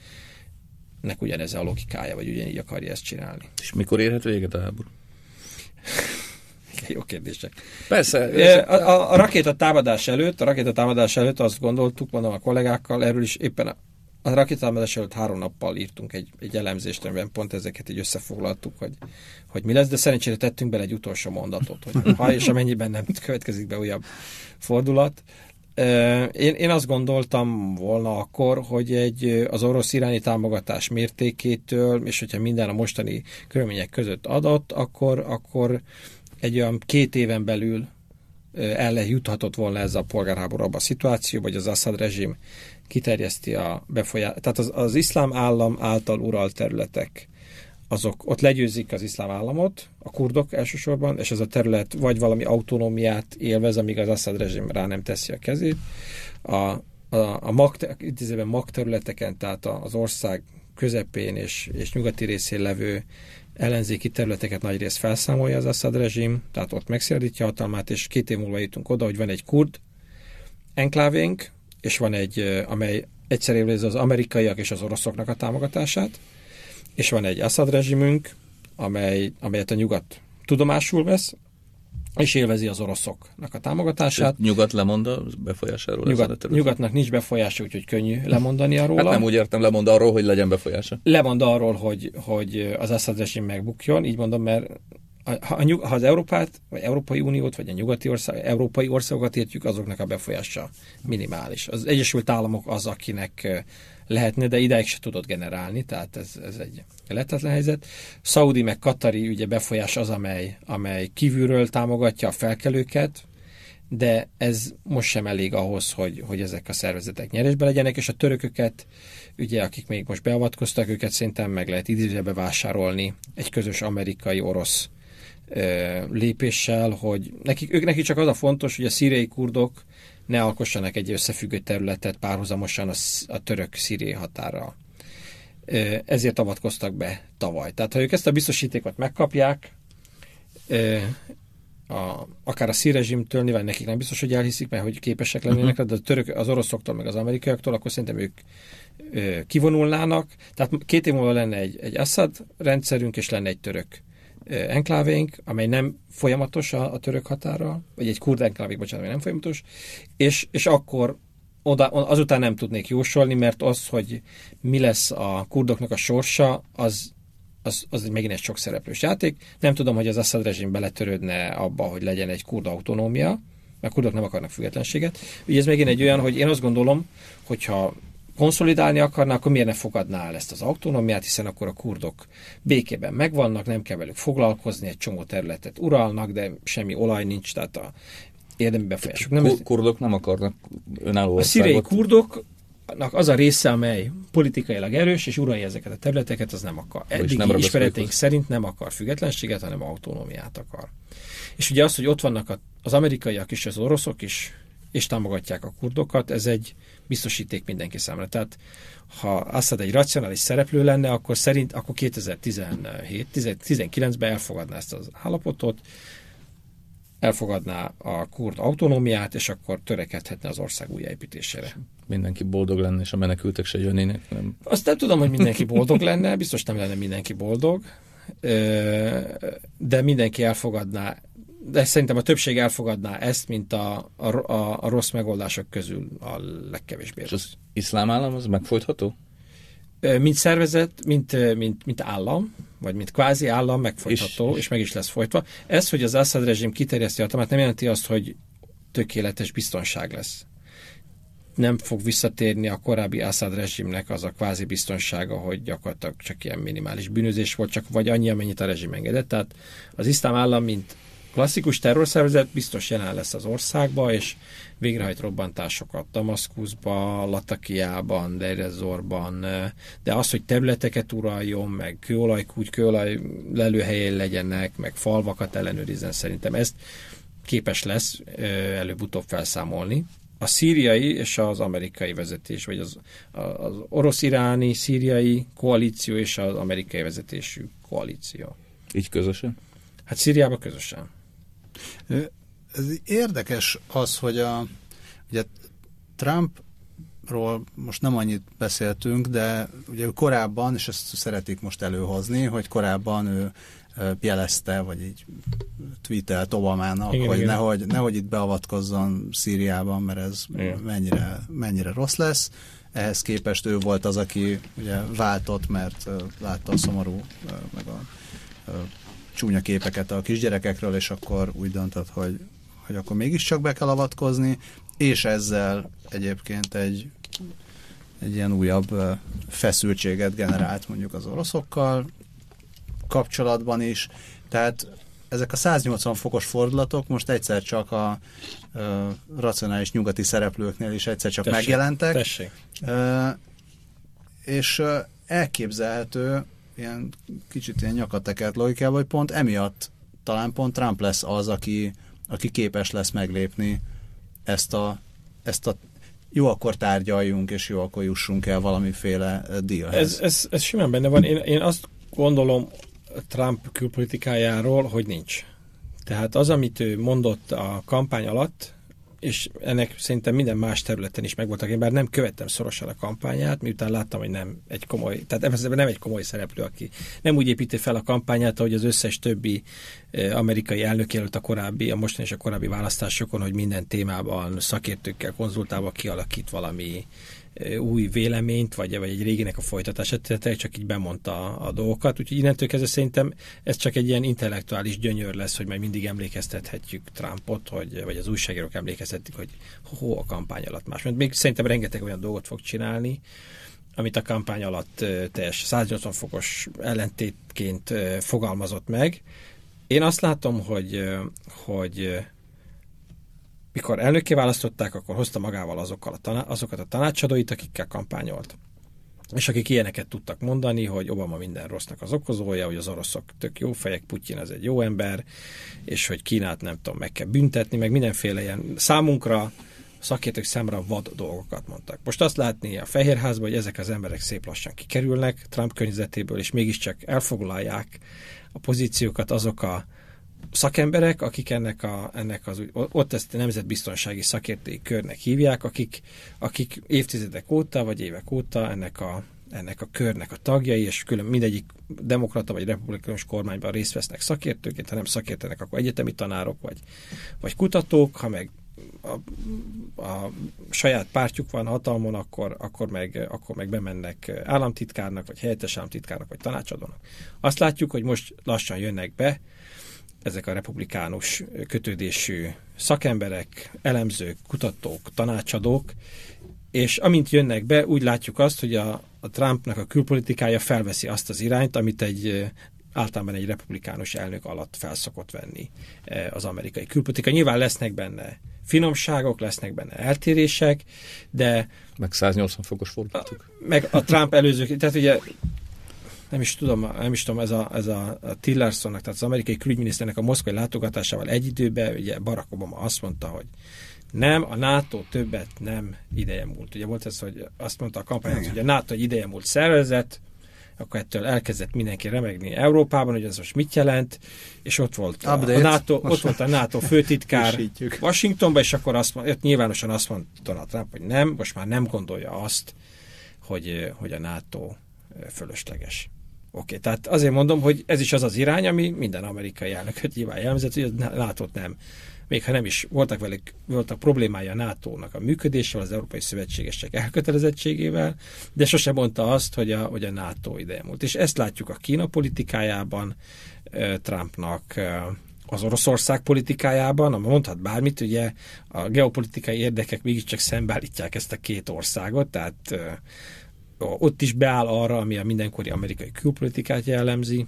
nek ugyanez a logikája, vagy ugyanígy akarja ezt csinálni. És mikor érhet véget a háború? Jó kérdések. Persze. A, a, a rakéta támadás előtt, a rakéta támadás előtt azt gondoltuk, mondom a kollégákkal, erről is éppen a rakétámadás előtt három nappal írtunk egy, egy elemzést, amiben pont ezeket így összefoglaltuk, hogy, hogy mi lesz, de szerencsére tettünk bele egy utolsó mondatot, hogy ha és amennyiben nem következik be újabb fordulat. Én, én azt gondoltam volna akkor, hogy egy az orosz iráni támogatás mértékétől, és hogyha minden a mostani körülmények között adott, akkor, akkor egy olyan két éven belül el juthatott volna ez a polgárháború abba a szituáció, vagy az Assad rezsim kiterjeszti a befolyást. Tehát az, az iszlám állam által uralt területek, azok ott legyőzik az iszlám államot, a kurdok elsősorban, és ez a terület vagy valami autonómiát élvez, amíg az Assad rezsim rá nem teszi a kezét. A, a, a mag, mag területeken, tehát az ország közepén és, és nyugati részén levő ellenzéki területeket nagy rész felszámolja az Assad rezsim, tehát ott megszerdítja hatalmát, és két év múlva jutunk oda, hogy van egy kurd enklávénk, és van egy, amely egyszer élvezi az amerikaiak és az oroszoknak a támogatását, és van egy Assad rezsimünk, amely, amelyet a nyugat tudomásul vesz, és élvezi az oroszoknak a támogatását. Nyugat lemond a befolyásáról? Nyugat, a nyugatnak nincs befolyása, úgyhogy könnyű lemondani arról. Hát nem úgy értem, lemond arról, hogy legyen befolyása. Lemond arról, hogy, hogy az Assad rezsim megbukjon, így mondom, mert ha, a, ha az Európát, vagy Európai Uniót, vagy a nyugati ország, európai országokat értjük, azoknak a befolyása minimális. Az Egyesült Államok az, akinek lehetne, de ideig se tudott generálni, tehát ez, ez egy lehetetlen helyzet. Saudi meg Katari ugye befolyás az, amely, amely kívülről támogatja a felkelőket, de ez most sem elég ahhoz, hogy, hogy ezek a szervezetek nyeresbe legyenek, és a törököket, ugye, akik még most beavatkoztak, őket szerintem meg lehet idézőbe vásárolni egy közös amerikai-orosz lépéssel, hogy nekik, ők neki csak az a fontos, hogy a szíriai kurdok ne alkossanak egy összefüggő területet párhuzamosan a, a török-szíriai határa. Ezért avatkoztak be tavaly. Tehát ha ők ezt a biztosítékot megkapják, a, akár a szírezsimtől, nyilván nekik nem biztos, hogy elhiszik, mert hogy képesek lennének, uh-huh. de a török, az oroszoktól, meg az amerikaiaktól, akkor szerintem ők ö, kivonulnának. Tehát két év múlva lenne egy, egy Assad rendszerünk, és lenne egy török enklávénk, amely nem folyamatos a, a török határa, vagy egy kurd enklávénk, bocsánat, amely nem folyamatos, és, és akkor oda, azután nem tudnék jósolni, mert az, hogy mi lesz a kurdoknak a sorsa, az, az, az megint egy sok szereplős játék. Nem tudom, hogy az Assad rezsim beletörődne abba, hogy legyen egy kurd autonómia, mert kurdok nem akarnak függetlenséget. Ugye ez megint egy olyan, hogy én azt gondolom, hogyha konszolidálni akarná, akkor miért ne fogadná el ezt az autonómiát, hiszen akkor a kurdok békében megvannak, nem kell velük foglalkozni, egy csomó területet uralnak, de semmi olaj nincs, tehát a érdemi befolyásuk. Nem Kur- kurdok nem akarnak önálló A szíriai kurdoknak az a része, amely politikailag erős, és uralja ezeket a területeket, az nem akar. Eddig nem ismereteink szerint nem akar függetlenséget, hanem autonómiát akar. És ugye az, hogy ott vannak az amerikaiak és az oroszok is, és támogatják a kurdokat, ez egy biztosíték mindenki számára. Tehát ha Assad egy racionális szereplő lenne, akkor szerint akkor 2017-19-ben elfogadná ezt az állapotot, elfogadná a kurd autonómiát, és akkor törekedhetne az ország újjáépítésére. Mindenki boldog lenne, és a menekültek se jönnének. Nem? Azt nem tudom, hogy mindenki boldog lenne, biztos nem lenne mindenki boldog, de mindenki elfogadná de szerintem a többség elfogadná ezt, mint a, a, a, a rossz megoldások közül a legkevésbé És az iszlám állam az megfojtható? Mint szervezet, mint, mint, mint állam, vagy mint kvázi állam megfojtható, és, és meg is lesz folytva. Ez, hogy az Assad rezsim kiterjeszti a hatalmát, nem jelenti azt, hogy tökéletes biztonság lesz. Nem fog visszatérni a korábbi Assad rezsimnek az a kvázi biztonsága, hogy gyakorlatilag csak ilyen minimális bűnözés volt, csak vagy annyi, amennyit a rezsim engedett. Tehát az iszlám állam, mint klasszikus terrorszervezet biztos jelen lesz az országba, és végrehajt robbantásokat Damaszkuszba, Latakiában, Deirezorban, de az, hogy területeket uraljon, meg kőolaj, úgy kőolaj lelőhelyén legyenek, meg falvakat ellenőrizzen, szerintem ezt képes lesz előbb-utóbb felszámolni. A szíriai és az amerikai vezetés, vagy az, az orosz-iráni, szíriai koalíció és az amerikai vezetésű koalíció. Így közösen? Hát Szíriában közösen. Ez érdekes az, hogy a, ugye Trumpról most nem annyit beszéltünk, de ugye korábban, és ezt szeretik most előhozni, hogy korábban ő jelezte, vagy így tweetelt Obamának, igen, hogy igen. Nehogy, nehogy itt beavatkozzon Szíriában, mert ez mennyire, mennyire rossz lesz. Ehhez képest ő volt az, aki ugye váltott, mert látta a szomorú, meg a csúnya képeket a kisgyerekekről, és akkor úgy döntött, hogy, hogy akkor mégiscsak be kell avatkozni, és ezzel egyébként egy, egy ilyen újabb feszültséget generált mondjuk az oroszokkal kapcsolatban is. Tehát ezek a 180 fokos fordulatok most egyszer csak a a racionális nyugati szereplőknél is egyszer csak tessék, megjelentek. Tessék. és elképzelhető, ilyen kicsit ilyen nyakatekert logikával, hogy pont emiatt talán pont Trump lesz az, aki, aki képes lesz meglépni ezt a, ezt a jó, akkor tárgyaljunk, és jó, akkor jussunk el valamiféle dealhez. Ez, ez, ez simán benne van. Én, én azt gondolom Trump külpolitikájáról, hogy nincs. Tehát az, amit ő mondott a kampány alatt, és ennek szerintem minden más területen is megvoltak. Én bár nem követtem szorosan a kampányát, miután láttam, hogy nem egy komoly, tehát nem egy komoly szereplő, aki nem úgy építi fel a kampányát, ahogy az összes többi amerikai elnök jelölt a korábbi, a mostani és a korábbi választásokon, hogy minden témában szakértőkkel konzultálva kialakít valami új véleményt, vagy, vagy egy réginek a folytatását, tehát csak így bemondta a, a dolgokat. Úgyhogy innentől kezdve szerintem ez csak egy ilyen intellektuális gyönyör lesz, hogy majd mindig emlékeztethetjük Trumpot, hogy, vagy az újságírók emlékeztetik, hogy hó a kampány alatt más. Mert még szerintem rengeteg olyan dolgot fog csinálni, amit a kampány alatt teljes 180 fokos ellentétként fogalmazott meg. Én azt látom, hogy, hogy mikor elnökké választották, akkor hozta magával azokkal a taná- azokat a tanácsadóit, akikkel kampányolt. És akik ilyeneket tudtak mondani, hogy Obama minden rossznak az okozója, hogy az oroszok tök jó fejek, Putyin az egy jó ember, és hogy Kínát nem tudom, meg kell büntetni, meg mindenféle ilyen számunkra, szakértők szemre vad dolgokat mondtak. Most azt látni a Fehérházban, hogy ezek az emberek szép lassan kikerülnek Trump környezetéből, és mégiscsak elfoglalják a pozíciókat azok a szakemberek, akik ennek, a, ennek az, ott ezt a nemzetbiztonsági szakértői körnek hívják, akik, akik évtizedek óta, vagy évek óta ennek a, ennek a körnek a tagjai, és külön mindegyik demokrata vagy republikánus kormányban részt vesznek szakértőként, ha nem szakértenek, akkor egyetemi tanárok vagy, vagy kutatók, ha meg a, a saját pártjuk van hatalmon, akkor, akkor, meg, akkor meg bemennek államtitkárnak, vagy helyettes államtitkárnak, vagy tanácsadónak. Azt látjuk, hogy most lassan jönnek be ezek a republikánus kötődésű szakemberek, elemzők, kutatók, tanácsadók, és amint jönnek be, úgy látjuk azt, hogy a, a Trumpnak a külpolitikája felveszi azt az irányt, amit egy általában egy republikánus elnök alatt felszokott venni az amerikai külpolitika. Nyilván lesznek benne finomságok, lesznek benne eltérések, de... Meg 180 fokos fordulatok. Meg a Trump előző, tehát ugye nem is tudom, nem is tudom, ez a, ez a, Tillersonnak, tehát az amerikai külügyminiszternek a moszkvai látogatásával egy időben, ugye Barack Obama azt mondta, hogy nem, a NATO többet nem ideje múlt. Ugye volt ez, hogy azt mondta a kampány, hogy a NATO egy ideje múlt szervezet, akkor ettől elkezdett mindenki remegni Európában, hogy ez most mit jelent, és ott volt, a, a NATO, ott volt a NATO főtitkár Washingtonban, és akkor azt, ott nyilvánosan azt mondta Donald Trump, hogy nem, most már nem gondolja azt, hogy, hogy a NATO fölösleges. Oké, okay, tehát azért mondom, hogy ez is az az irány, ami minden amerikai elnököt nyilván jelmezett, hogy nato nem. Még ha nem is voltak velük, voltak problémája a NATO-nak a működéssel, az Európai Szövetségesek elkötelezettségével, de sose mondta azt, hogy a, hogy a NATO ideje múlt. És ezt látjuk a Kína politikájában, Trumpnak az Oroszország politikájában, ami mondhat bármit, ugye a geopolitikai érdekek mégiscsak szembeállítják ezt a két országot, tehát ott is beáll arra, ami a mindenkori amerikai külpolitikát jellemzi.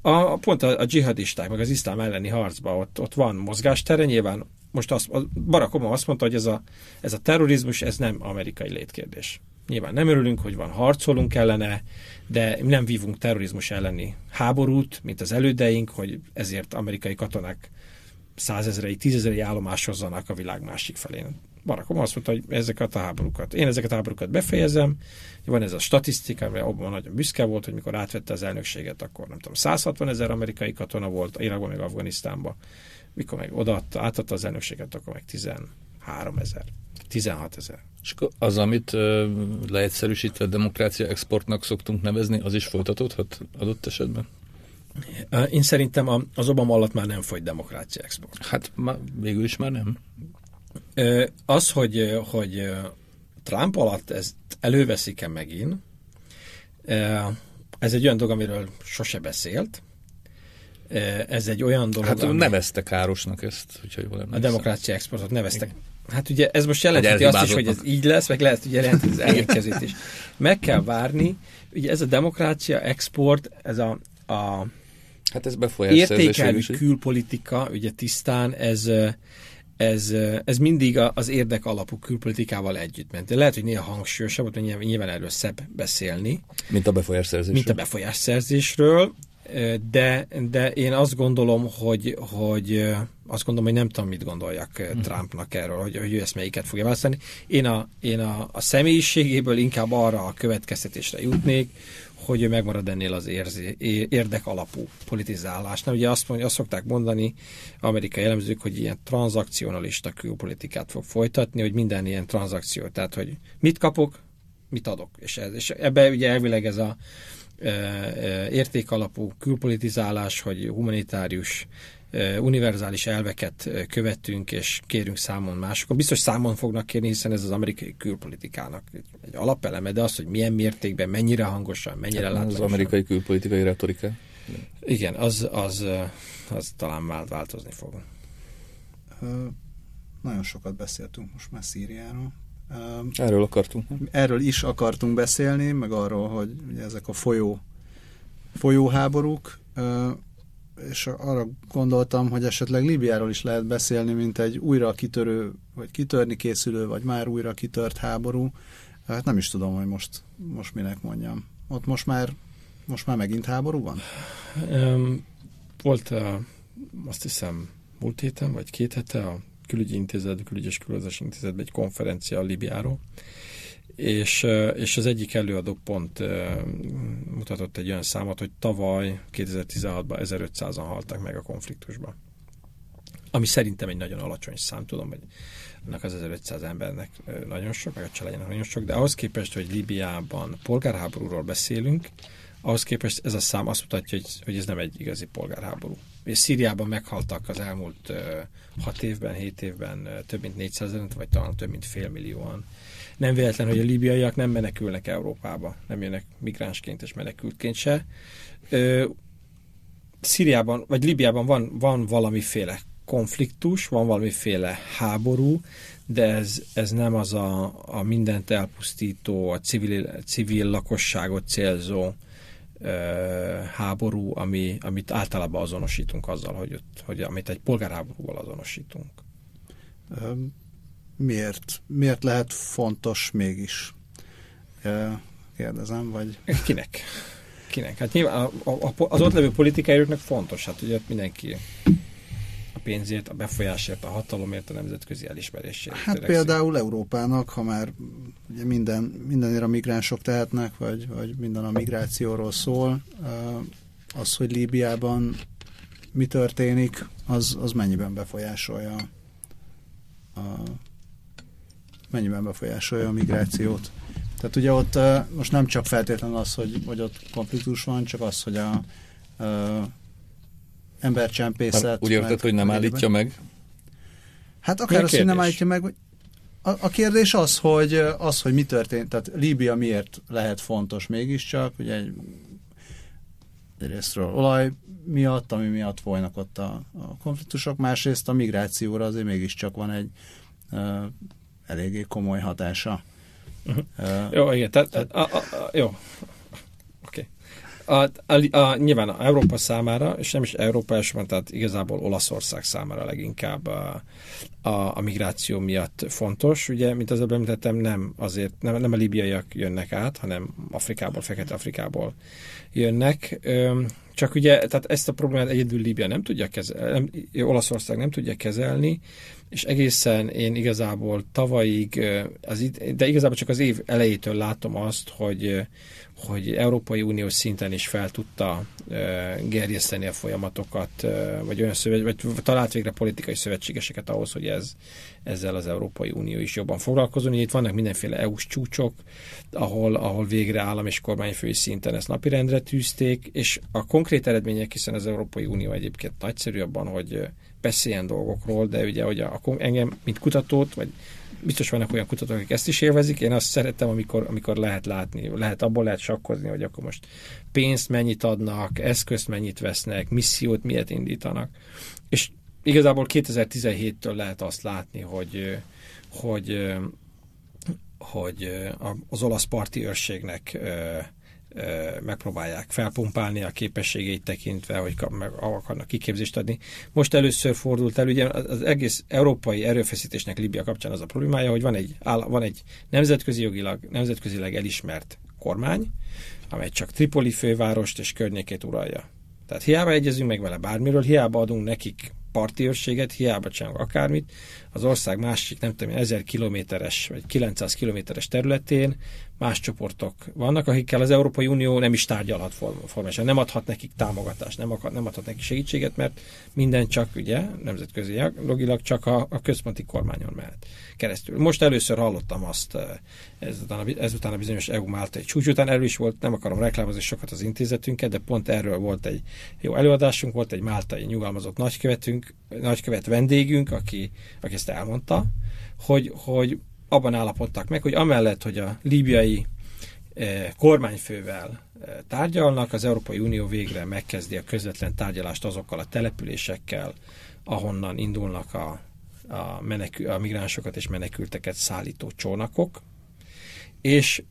A, pont a, a dzsihadisták, meg az iszlám elleni harcban ott, ott van mozgástere, nyilván most azt, Barack Obama azt mondta, hogy ez a, ez a terrorizmus, ez nem amerikai létkérdés. Nyilván nem örülünk, hogy van harcolunk ellene, de nem vívunk terrorizmus elleni háborút, mint az elődeink, hogy ezért amerikai katonák százezrei, tízezrei állomásozzanak a világ másik felén. Barack Obama azt mondta, hogy ezeket a háborúkat, én ezeket a háborúkat befejezem, van ez a statisztika, amire Obama nagyon büszke volt, hogy mikor átvette az elnökséget, akkor nem tudom, 160 ezer amerikai katona volt Irakban, meg Afganisztánban. Mikor meg odaadta, átadta az elnökséget, akkor meg 13 ezer, 16 ezer. És az, amit leegyszerűsítve demokrácia exportnak szoktunk nevezni, az is folytatódhat adott esetben? Én szerintem az Obama alatt már nem folyt demokrácia export. Hát ma, végül is már nem. Az, hogy, hogy Trump alatt ezt előveszik-e megint, ez egy olyan dolog, amiről sose beszélt. Ez egy olyan dolog, Hát ami... nevezte károsnak ezt, hogyha jól emlékszem. A demokrácia exportot neveztek. Igen. Hát ugye ez most jelenti azt is, hogy ez így lesz, meg lehet, hogy jelenti az ellenkezőt is. Meg kell várni, ugye ez a demokrácia export, ez a, a Hát ez befolyásszerzés. Értékelő külpolitika, ugye tisztán ez ez, ez mindig az érdek alapú külpolitikával együtt ment. De lehet, hogy néha hangsúlyosabb, mert nyilván erről szebb beszélni. Mint a befolyásszerzésről. Mint a befolyásszerzésről, de, de én azt gondolom, hogy, hogy azt gondolom, hogy nem tudom, mit gondoljak uh Trumpnak erről, hogy, hogy ő ezt melyiket fogja választani. Én a, én a, a személyiségéből inkább arra a következtetésre jutnék, hogy ő megmarad ennél az érzi, érdek alapú politizálásnál. Ugye azt, mondja, azt szokták mondani amerikai elemzők, hogy ilyen tranzakcionalista külpolitikát fog folytatni, hogy minden ilyen tranzakció, tehát hogy mit kapok, mit adok. És, ez, és ebbe ugye elvileg ez a e, e, értékalapú külpolitizálás, hogy humanitárius univerzális elveket követünk, és kérünk számon másokon. Biztos számon fognak kérni, hiszen ez az amerikai külpolitikának egy, alapeleme, de az, hogy milyen mértékben, mennyire hangosan, mennyire hát, Az amerikai külpolitikai retorika. Igen, az, az, az talán változni fog. Nagyon sokat beszéltünk most már Szíriáról. Erről akartunk. Erről is akartunk beszélni, meg arról, hogy ugye ezek a folyó, folyóháborúk és arra gondoltam, hogy esetleg Libiáról is lehet beszélni, mint egy újra kitörő, vagy kitörni készülő, vagy már újra kitört háború. Hát nem is tudom, hogy most, most minek mondjam. Ott most már, most már megint háború van? Volt uh, azt hiszem múlt héten, vagy két hete a külügyi intézet, külügyes különleges intézetben egy konferencia a Libiáról, és, és az egyik előadó pont mutatott egy olyan számot, hogy tavaly 2016-ban 1500-an haltak meg a konfliktusban. Ami szerintem egy nagyon alacsony szám, tudom, hogy annak az 1500 embernek nagyon sok, meg a családjának nagyon sok, de ahhoz képest, hogy Libiában polgárháborúról beszélünk, ahhoz képest ez a szám azt mutatja, hogy, hogy ez nem egy igazi polgárháború. És Szíriában meghaltak az elmúlt uh, 6 évben, 7 évben több mint 400 ezer, vagy talán több mint fél millióan nem véletlen, hogy a líbiaiak nem menekülnek Európába, nem jönnek migránsként és menekültként se. Ö, Szíriában, vagy Libiában van, van valamiféle konfliktus, van valamiféle háború, de ez, ez nem az a, a mindent elpusztító, a civil, civil lakosságot célzó ö, háború, ami, amit általában azonosítunk azzal, hogy, hogy amit egy polgárháborúval azonosítunk miért, miért lehet fontos mégis? Kérdezem, vagy... Kinek? Kinek? Hát nyilván a, a, az ott levő politikai fontos, hát ugye mindenki a pénzért, a befolyásért, a hatalomért, a nemzetközi elismerésért. Hát törekszik. például Európának, ha már ugye minden, mindenért a migránsok tehetnek, vagy, vagy minden a migrációról szól, az, hogy Líbiában mi történik, az, az mennyiben befolyásolja a mennyiben befolyásolja a migrációt. Tehát ugye ott most nem csak feltétlenül az, hogy, hogy ott konfliktus van, csak az, hogy a, a embercsempészet... Hát úgy érted, hogy nem állítja meg? Hát akár azt, hogy nem állítja meg, a, a kérdés az, hogy az, hogy mi történt, tehát Líbia miért lehet fontos mégiscsak, ugye egy egyrésztről olaj miatt, ami miatt folynak ott a, a konfliktusok, másrészt a migrációra azért mégiscsak van egy eléggé komoly hatása. Uh-huh. Uh, jó, igen, tehát, a, a, a, jó. Oké. Okay. A, a, a, nyilván a Európa számára, és nem is Európa elsőben, tehát igazából Olaszország számára leginkább a, a, a migráció miatt fontos. Ugye, mint az előbb említettem, nem azért, nem, nem a libiaiak jönnek át, hanem Afrikából, Fekete-Afrikából jönnek. Csak ugye, tehát ezt a problémát egyedül Líbia nem tudja kezelni, nem, Olaszország nem tudja kezelni, és egészen én igazából tavalyig, az, de igazából csak az év elejétől látom azt, hogy, hogy Európai Uniós szinten is fel tudta gerjeszteni a folyamatokat, vagy olyan szövet, vagy talált végre politikai szövetségeseket ahhoz, hogy ez, ezzel az Európai Unió is jobban foglalkozon. Itt vannak mindenféle EU-s csúcsok, ahol, ahol végre állam és kormányfői szinten ezt napirendre tűzték, és a konkrét eredmények, hiszen az Európai Unió egyébként nagyszerű abban, hogy beszéljen dolgokról, de ugye hogy a, engem, mint kutatót, vagy biztos vannak olyan kutatók, akik ezt is élvezik, én azt szeretem, amikor, amikor lehet látni, lehet abból lehet sakkozni, hogy akkor most pénzt mennyit adnak, eszközt mennyit vesznek, missziót miért indítanak. És igazából 2017-től lehet azt látni, hogy, hogy, hogy az olasz parti őrségnek megpróbálják felpumpálni a képességeit tekintve, hogy meg akarnak kiképzést adni. Most először fordult el, ugye az egész európai erőfeszítésnek Libia kapcsán az a problémája, hogy van egy, van egy nemzetközi jogilag, nemzetközileg elismert kormány, amely csak Tripoli fővárost és környékét uralja. Tehát hiába egyezünk meg vele bármiről, hiába adunk nekik parti őrséget, hiába csinálunk akármit, az ország másik, nem tudom, 1000 kilométeres vagy 900 kilométeres területén más csoportok vannak, akikkel az Európai Unió nem is tárgyalhat formálisan, nem adhat nekik támogatást, nem, akar, nem adhat nekik segítséget, mert minden csak, ugye, nemzetközi logilag csak a, a központi kormányon mehet keresztül. Most először hallottam azt eh, ezután a, ezután a bizonyos EU Málta egy csúcs után, erről is volt, nem akarom reklámozni sokat az intézetünket, de pont erről volt egy jó előadásunk, volt egy máltai nyugalmazott nagykövetünk, nagykövet vendégünk, aki, aki ezt elmondta, hogy, hogy abban állapodtak meg, hogy amellett, hogy a líbiai eh, kormányfővel eh, tárgyalnak, az Európai Unió végre megkezdi a közvetlen tárgyalást azokkal a településekkel, ahonnan indulnak a, a, menekül, a migránsokat és menekülteket szállító csónakok, és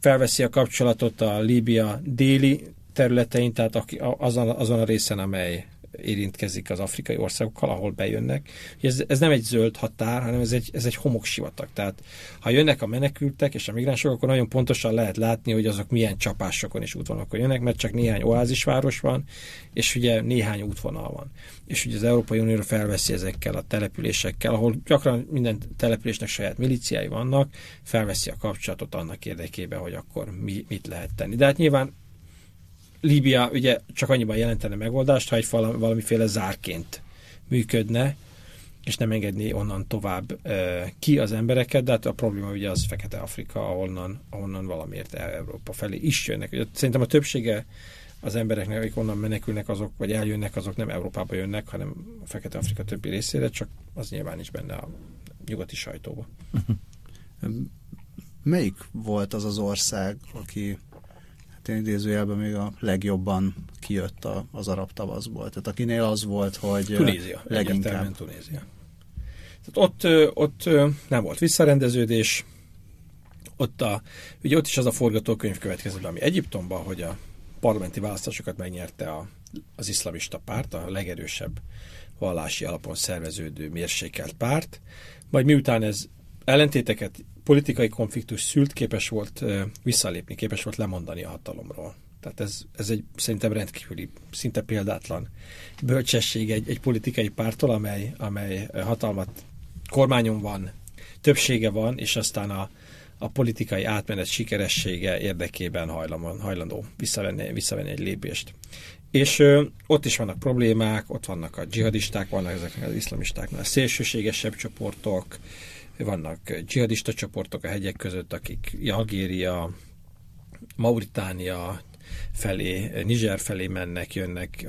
felveszi a kapcsolatot a Líbia déli területein, tehát azon, azon a részen, amely érintkezik az afrikai országokkal, ahol bejönnek. Ez, ez nem egy zöld határ, hanem ez egy, ez egy homoksivatag. Tehát ha jönnek a menekültek és a migránsok, akkor nagyon pontosan lehet látni, hogy azok milyen csapásokon és útvonalakon jönnek, mert csak néhány oázisváros van, és ugye néhány útvonal van. És ugye az Európai Unió felveszi ezekkel a településekkel, ahol gyakran minden településnek saját miliciái vannak, felveszi a kapcsolatot annak érdekében, hogy akkor mi, mit lehet tenni. De hát nyilván Líbia ugye csak annyiban jelentene megoldást, ha egy valamiféle zárként működne, és nem engedni onnan tovább ki az embereket, de hát a probléma ugye az Fekete-Afrika, ahonnan, ahonnan valamiért Európa felé is jönnek. Ugye, szerintem a többsége az embereknek, akik onnan menekülnek, azok, vagy eljönnek, azok nem Európába jönnek, hanem a Fekete-Afrika többi részére, csak az nyilván is benne a nyugati sajtóba. Melyik volt az az ország, aki én idézőjelben még a legjobban kijött a, az arab tavaszból. Tehát akinél az volt, hogy Tunézia, leginkább. Tunézia. Tehát ott, ott nem volt visszarendeződés, ott, a, ugye ott is az a forgatókönyv következett, ami Egyiptomban, hogy a parlamenti választásokat megnyerte a, az iszlamista párt, a legerősebb vallási alapon szerveződő mérsékelt párt, majd miután ez ellentéteket politikai konfliktus szült, képes volt visszalépni, képes volt lemondani a hatalomról. Tehát ez, ez egy szerintem rendkívüli, szinte példátlan bölcsesség egy, egy politikai pártól, amely, amely hatalmat kormányon van, többsége van, és aztán a, a politikai átmenet sikeressége érdekében hajlandó, hajlandó visszavenni, visszavenni egy lépést. És ö, ott is vannak problémák, ott vannak a dzsihadisták, vannak ezek az iszlamistáknál szélsőségesebb csoportok, vannak dzsihadista csoportok a hegyek között, akik Algéria, Mauritánia felé, Niger felé mennek, jönnek,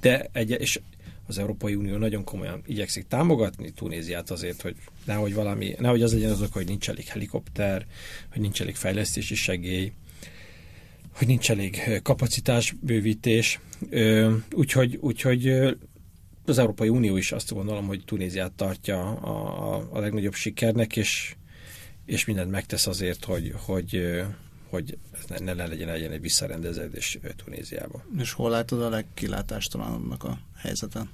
de egy, és az Európai Unió nagyon komolyan igyekszik támogatni Tunéziát azért, hogy nehogy valami, nehogy az legyen azok, hogy nincs elég helikopter, hogy nincs elég fejlesztési segély, hogy nincs elég kapacitásbővítés. Úgyhogy, úgyhogy az Európai Unió is azt gondolom, hogy Tunéziát tartja a, a, a legnagyobb sikernek, és, és mindent megtesz azért, hogy, hogy, hogy ne, ne legyen, legyen egy visszarendeződés Tunéziában. És hol látod a legkilátástalanabbnak a helyzeten?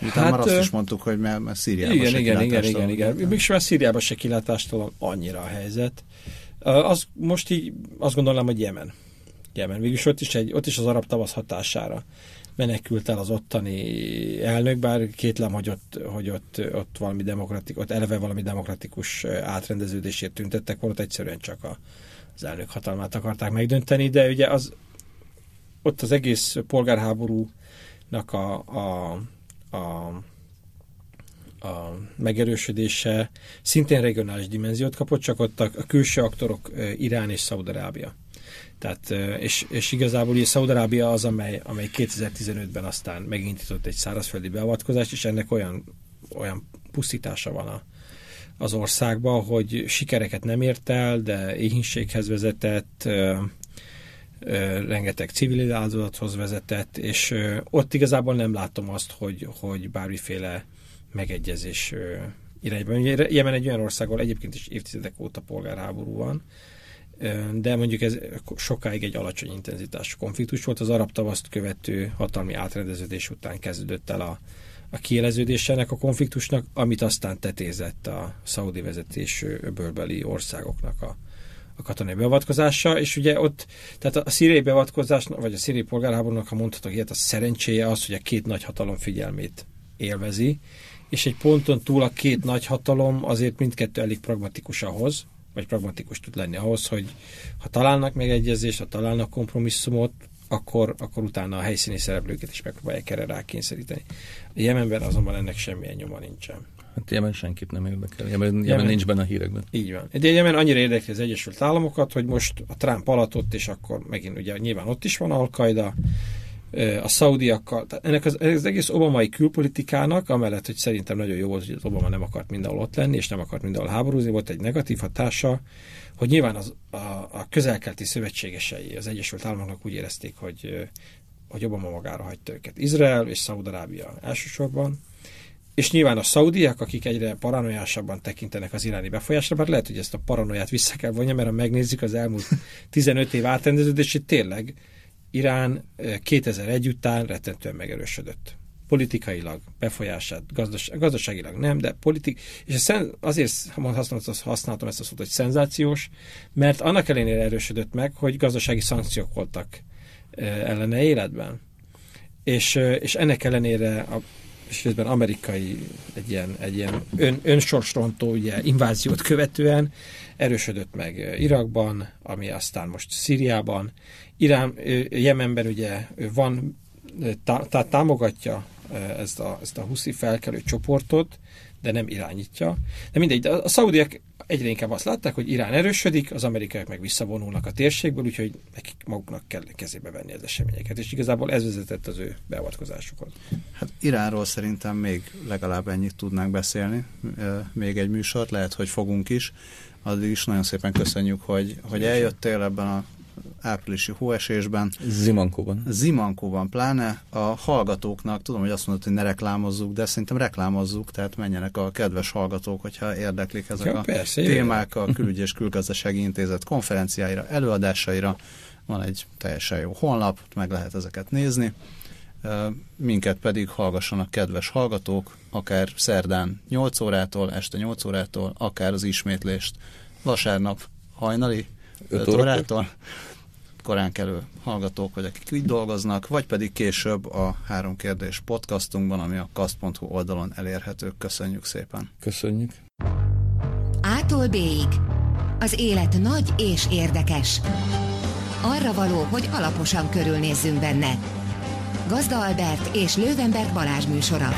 Miután hát, már azt is mondtuk, hogy mert, mert Szíriában igen, se igen, igen, igen, igen. Mégis már Szíriában se kilátástalan annyira a helyzet. Az, most így azt gondolom, hogy Jemen. Jemen. Végülis ott is, egy, ott is az arab tavasz hatására menekült el az ottani elnök, bár kétlem, hogy ott, hogy ott, ott valami demokratikus, ott eleve valami demokratikus átrendeződésért tüntettek, volt egyszerűen csak a, az elnök hatalmát akarták megdönteni, de ugye az ott az egész polgárháborúnak a, a, a a megerősödése szintén regionális dimenziót kapott, csak ott a, külső aktorok Irán és Szaudarábia. Tehát, és, és igazából ugye Szaudarábia az, amely, amely 2015-ben aztán megindított egy szárazföldi beavatkozást, és ennek olyan, olyan pusztítása van a, az országban, hogy sikereket nem ért el, de éhínséghez vezetett, rengeteg civil áldozathoz vezetett, és ott igazából nem látom azt, hogy, hogy bármiféle megegyezés irányban. Jemen egy olyan ország, ahol egyébként is évtizedek óta polgárháború van, de mondjuk ez sokáig egy alacsony intenzitású konfliktus volt. Az arab tavaszt követő hatalmi átrendeződés után kezdődött el a, a kieleződés ennek a konfliktusnak, amit aztán tetézett a szaudi vezetés öbölbeli országoknak a, a katonai beavatkozása, és ugye ott, tehát a szíriai beavatkozás, vagy a szíriai polgárháborúnak, ha mondhatok ilyet, a szerencséje az, hogy a két nagy hatalom figyelmét élvezi, és egy ponton túl a két nagy hatalom azért mindkettő elég pragmatikus ahhoz, vagy pragmatikus tud lenni ahhoz, hogy ha találnak megegyezést, ha találnak kompromisszumot, akkor, akkor utána a helyszíni szereplőket is megpróbálják erre rákényszeríteni. A Jemenben azonban ennek semmilyen nyoma nincsen. Hát Jemen senkit nem érdekel. Jemen, Jemen, Jemen nincs benne a hírekben. Így van. De Jemen annyira érdekli az Egyesült Államokat, hogy most a Trump alatt ott, és akkor megint ugye nyilván ott is van Al-Qaida, a szaudiakkal. Ennek az, az egész obamai külpolitikának, amellett, hogy szerintem nagyon jó volt, hogy az Obama nem akart mindenhol ott lenni, és nem akart mindenhol háborúzni, volt egy negatív hatása, hogy nyilván az, a, a közelkelti szövetségesei az Egyesült Államoknak úgy érezték, hogy, hogy Obama magára hagyta őket. Izrael és Szaudarábia elsősorban, és nyilván a szaudiak, akik egyre paranoiásabban tekintenek az iráni befolyásra, bár lehet, hogy ezt a paranoiát vissza kell vonja, mert ha megnézzük az elmúlt 15 év átrendeződését, tényleg Irán 2001 után rettentően megerősödött. Politikailag, befolyását, gazdas, gazdaságilag nem, de politik, és szen, azért használtam ezt a szót, hogy szenzációs, mert annak ellenére erősödött meg, hogy gazdasági szankciók voltak ellene életben. És, és ennek ellenére a és részben amerikai egy ilyen, egy ilyen ön, önsorsrontó ugye, inváziót követően erősödött meg Irakban, ami aztán most Szíriában. Irán, Jemenben ugye van, tá, támogatja ezt a, ezt a huszi felkelő csoportot, de nem irányítja. De mindegy, de a szaudiak egyre inkább azt látták, hogy Irán erősödik, az amerikaiak meg visszavonulnak a térségből, úgyhogy nekik maguknak kell kezébe venni az eseményeket, és igazából ez vezetett az ő beavatkozásukhoz. Hát Iránról szerintem még legalább ennyit tudnánk beszélni, még egy műsort, lehet, hogy fogunk is. Addig is nagyon szépen köszönjük, hogy, hogy eljöttél ebben a áprilisi hóesésben. Zimankóban. Zimankóban pláne. A hallgatóknak, tudom, hogy azt mondod, hogy ne reklámozzuk, de szerintem reklámozzuk, tehát menjenek a kedves hallgatók, hogyha érdeklik ezek ja, a persze, témák a Külügy és Külgazdasági Intézet konferenciáira, előadásaira. Van egy teljesen jó honlap, meg lehet ezeket nézni. Minket pedig hallgassanak kedves hallgatók, akár szerdán 8 órától, este 8 órától, akár az ismétlést vasárnap hajnali 5 órától korán kelő hallgatók, vagy akik így dolgoznak, vagy pedig később a Három Kérdés podcastunkban, ami a kast.hu oldalon elérhető. Köszönjük szépen! Köszönjük! Ától b Az élet nagy és érdekes. Arra való, hogy alaposan körülnézzünk benne. Gazda Albert és Lővenberg Balázs műsora.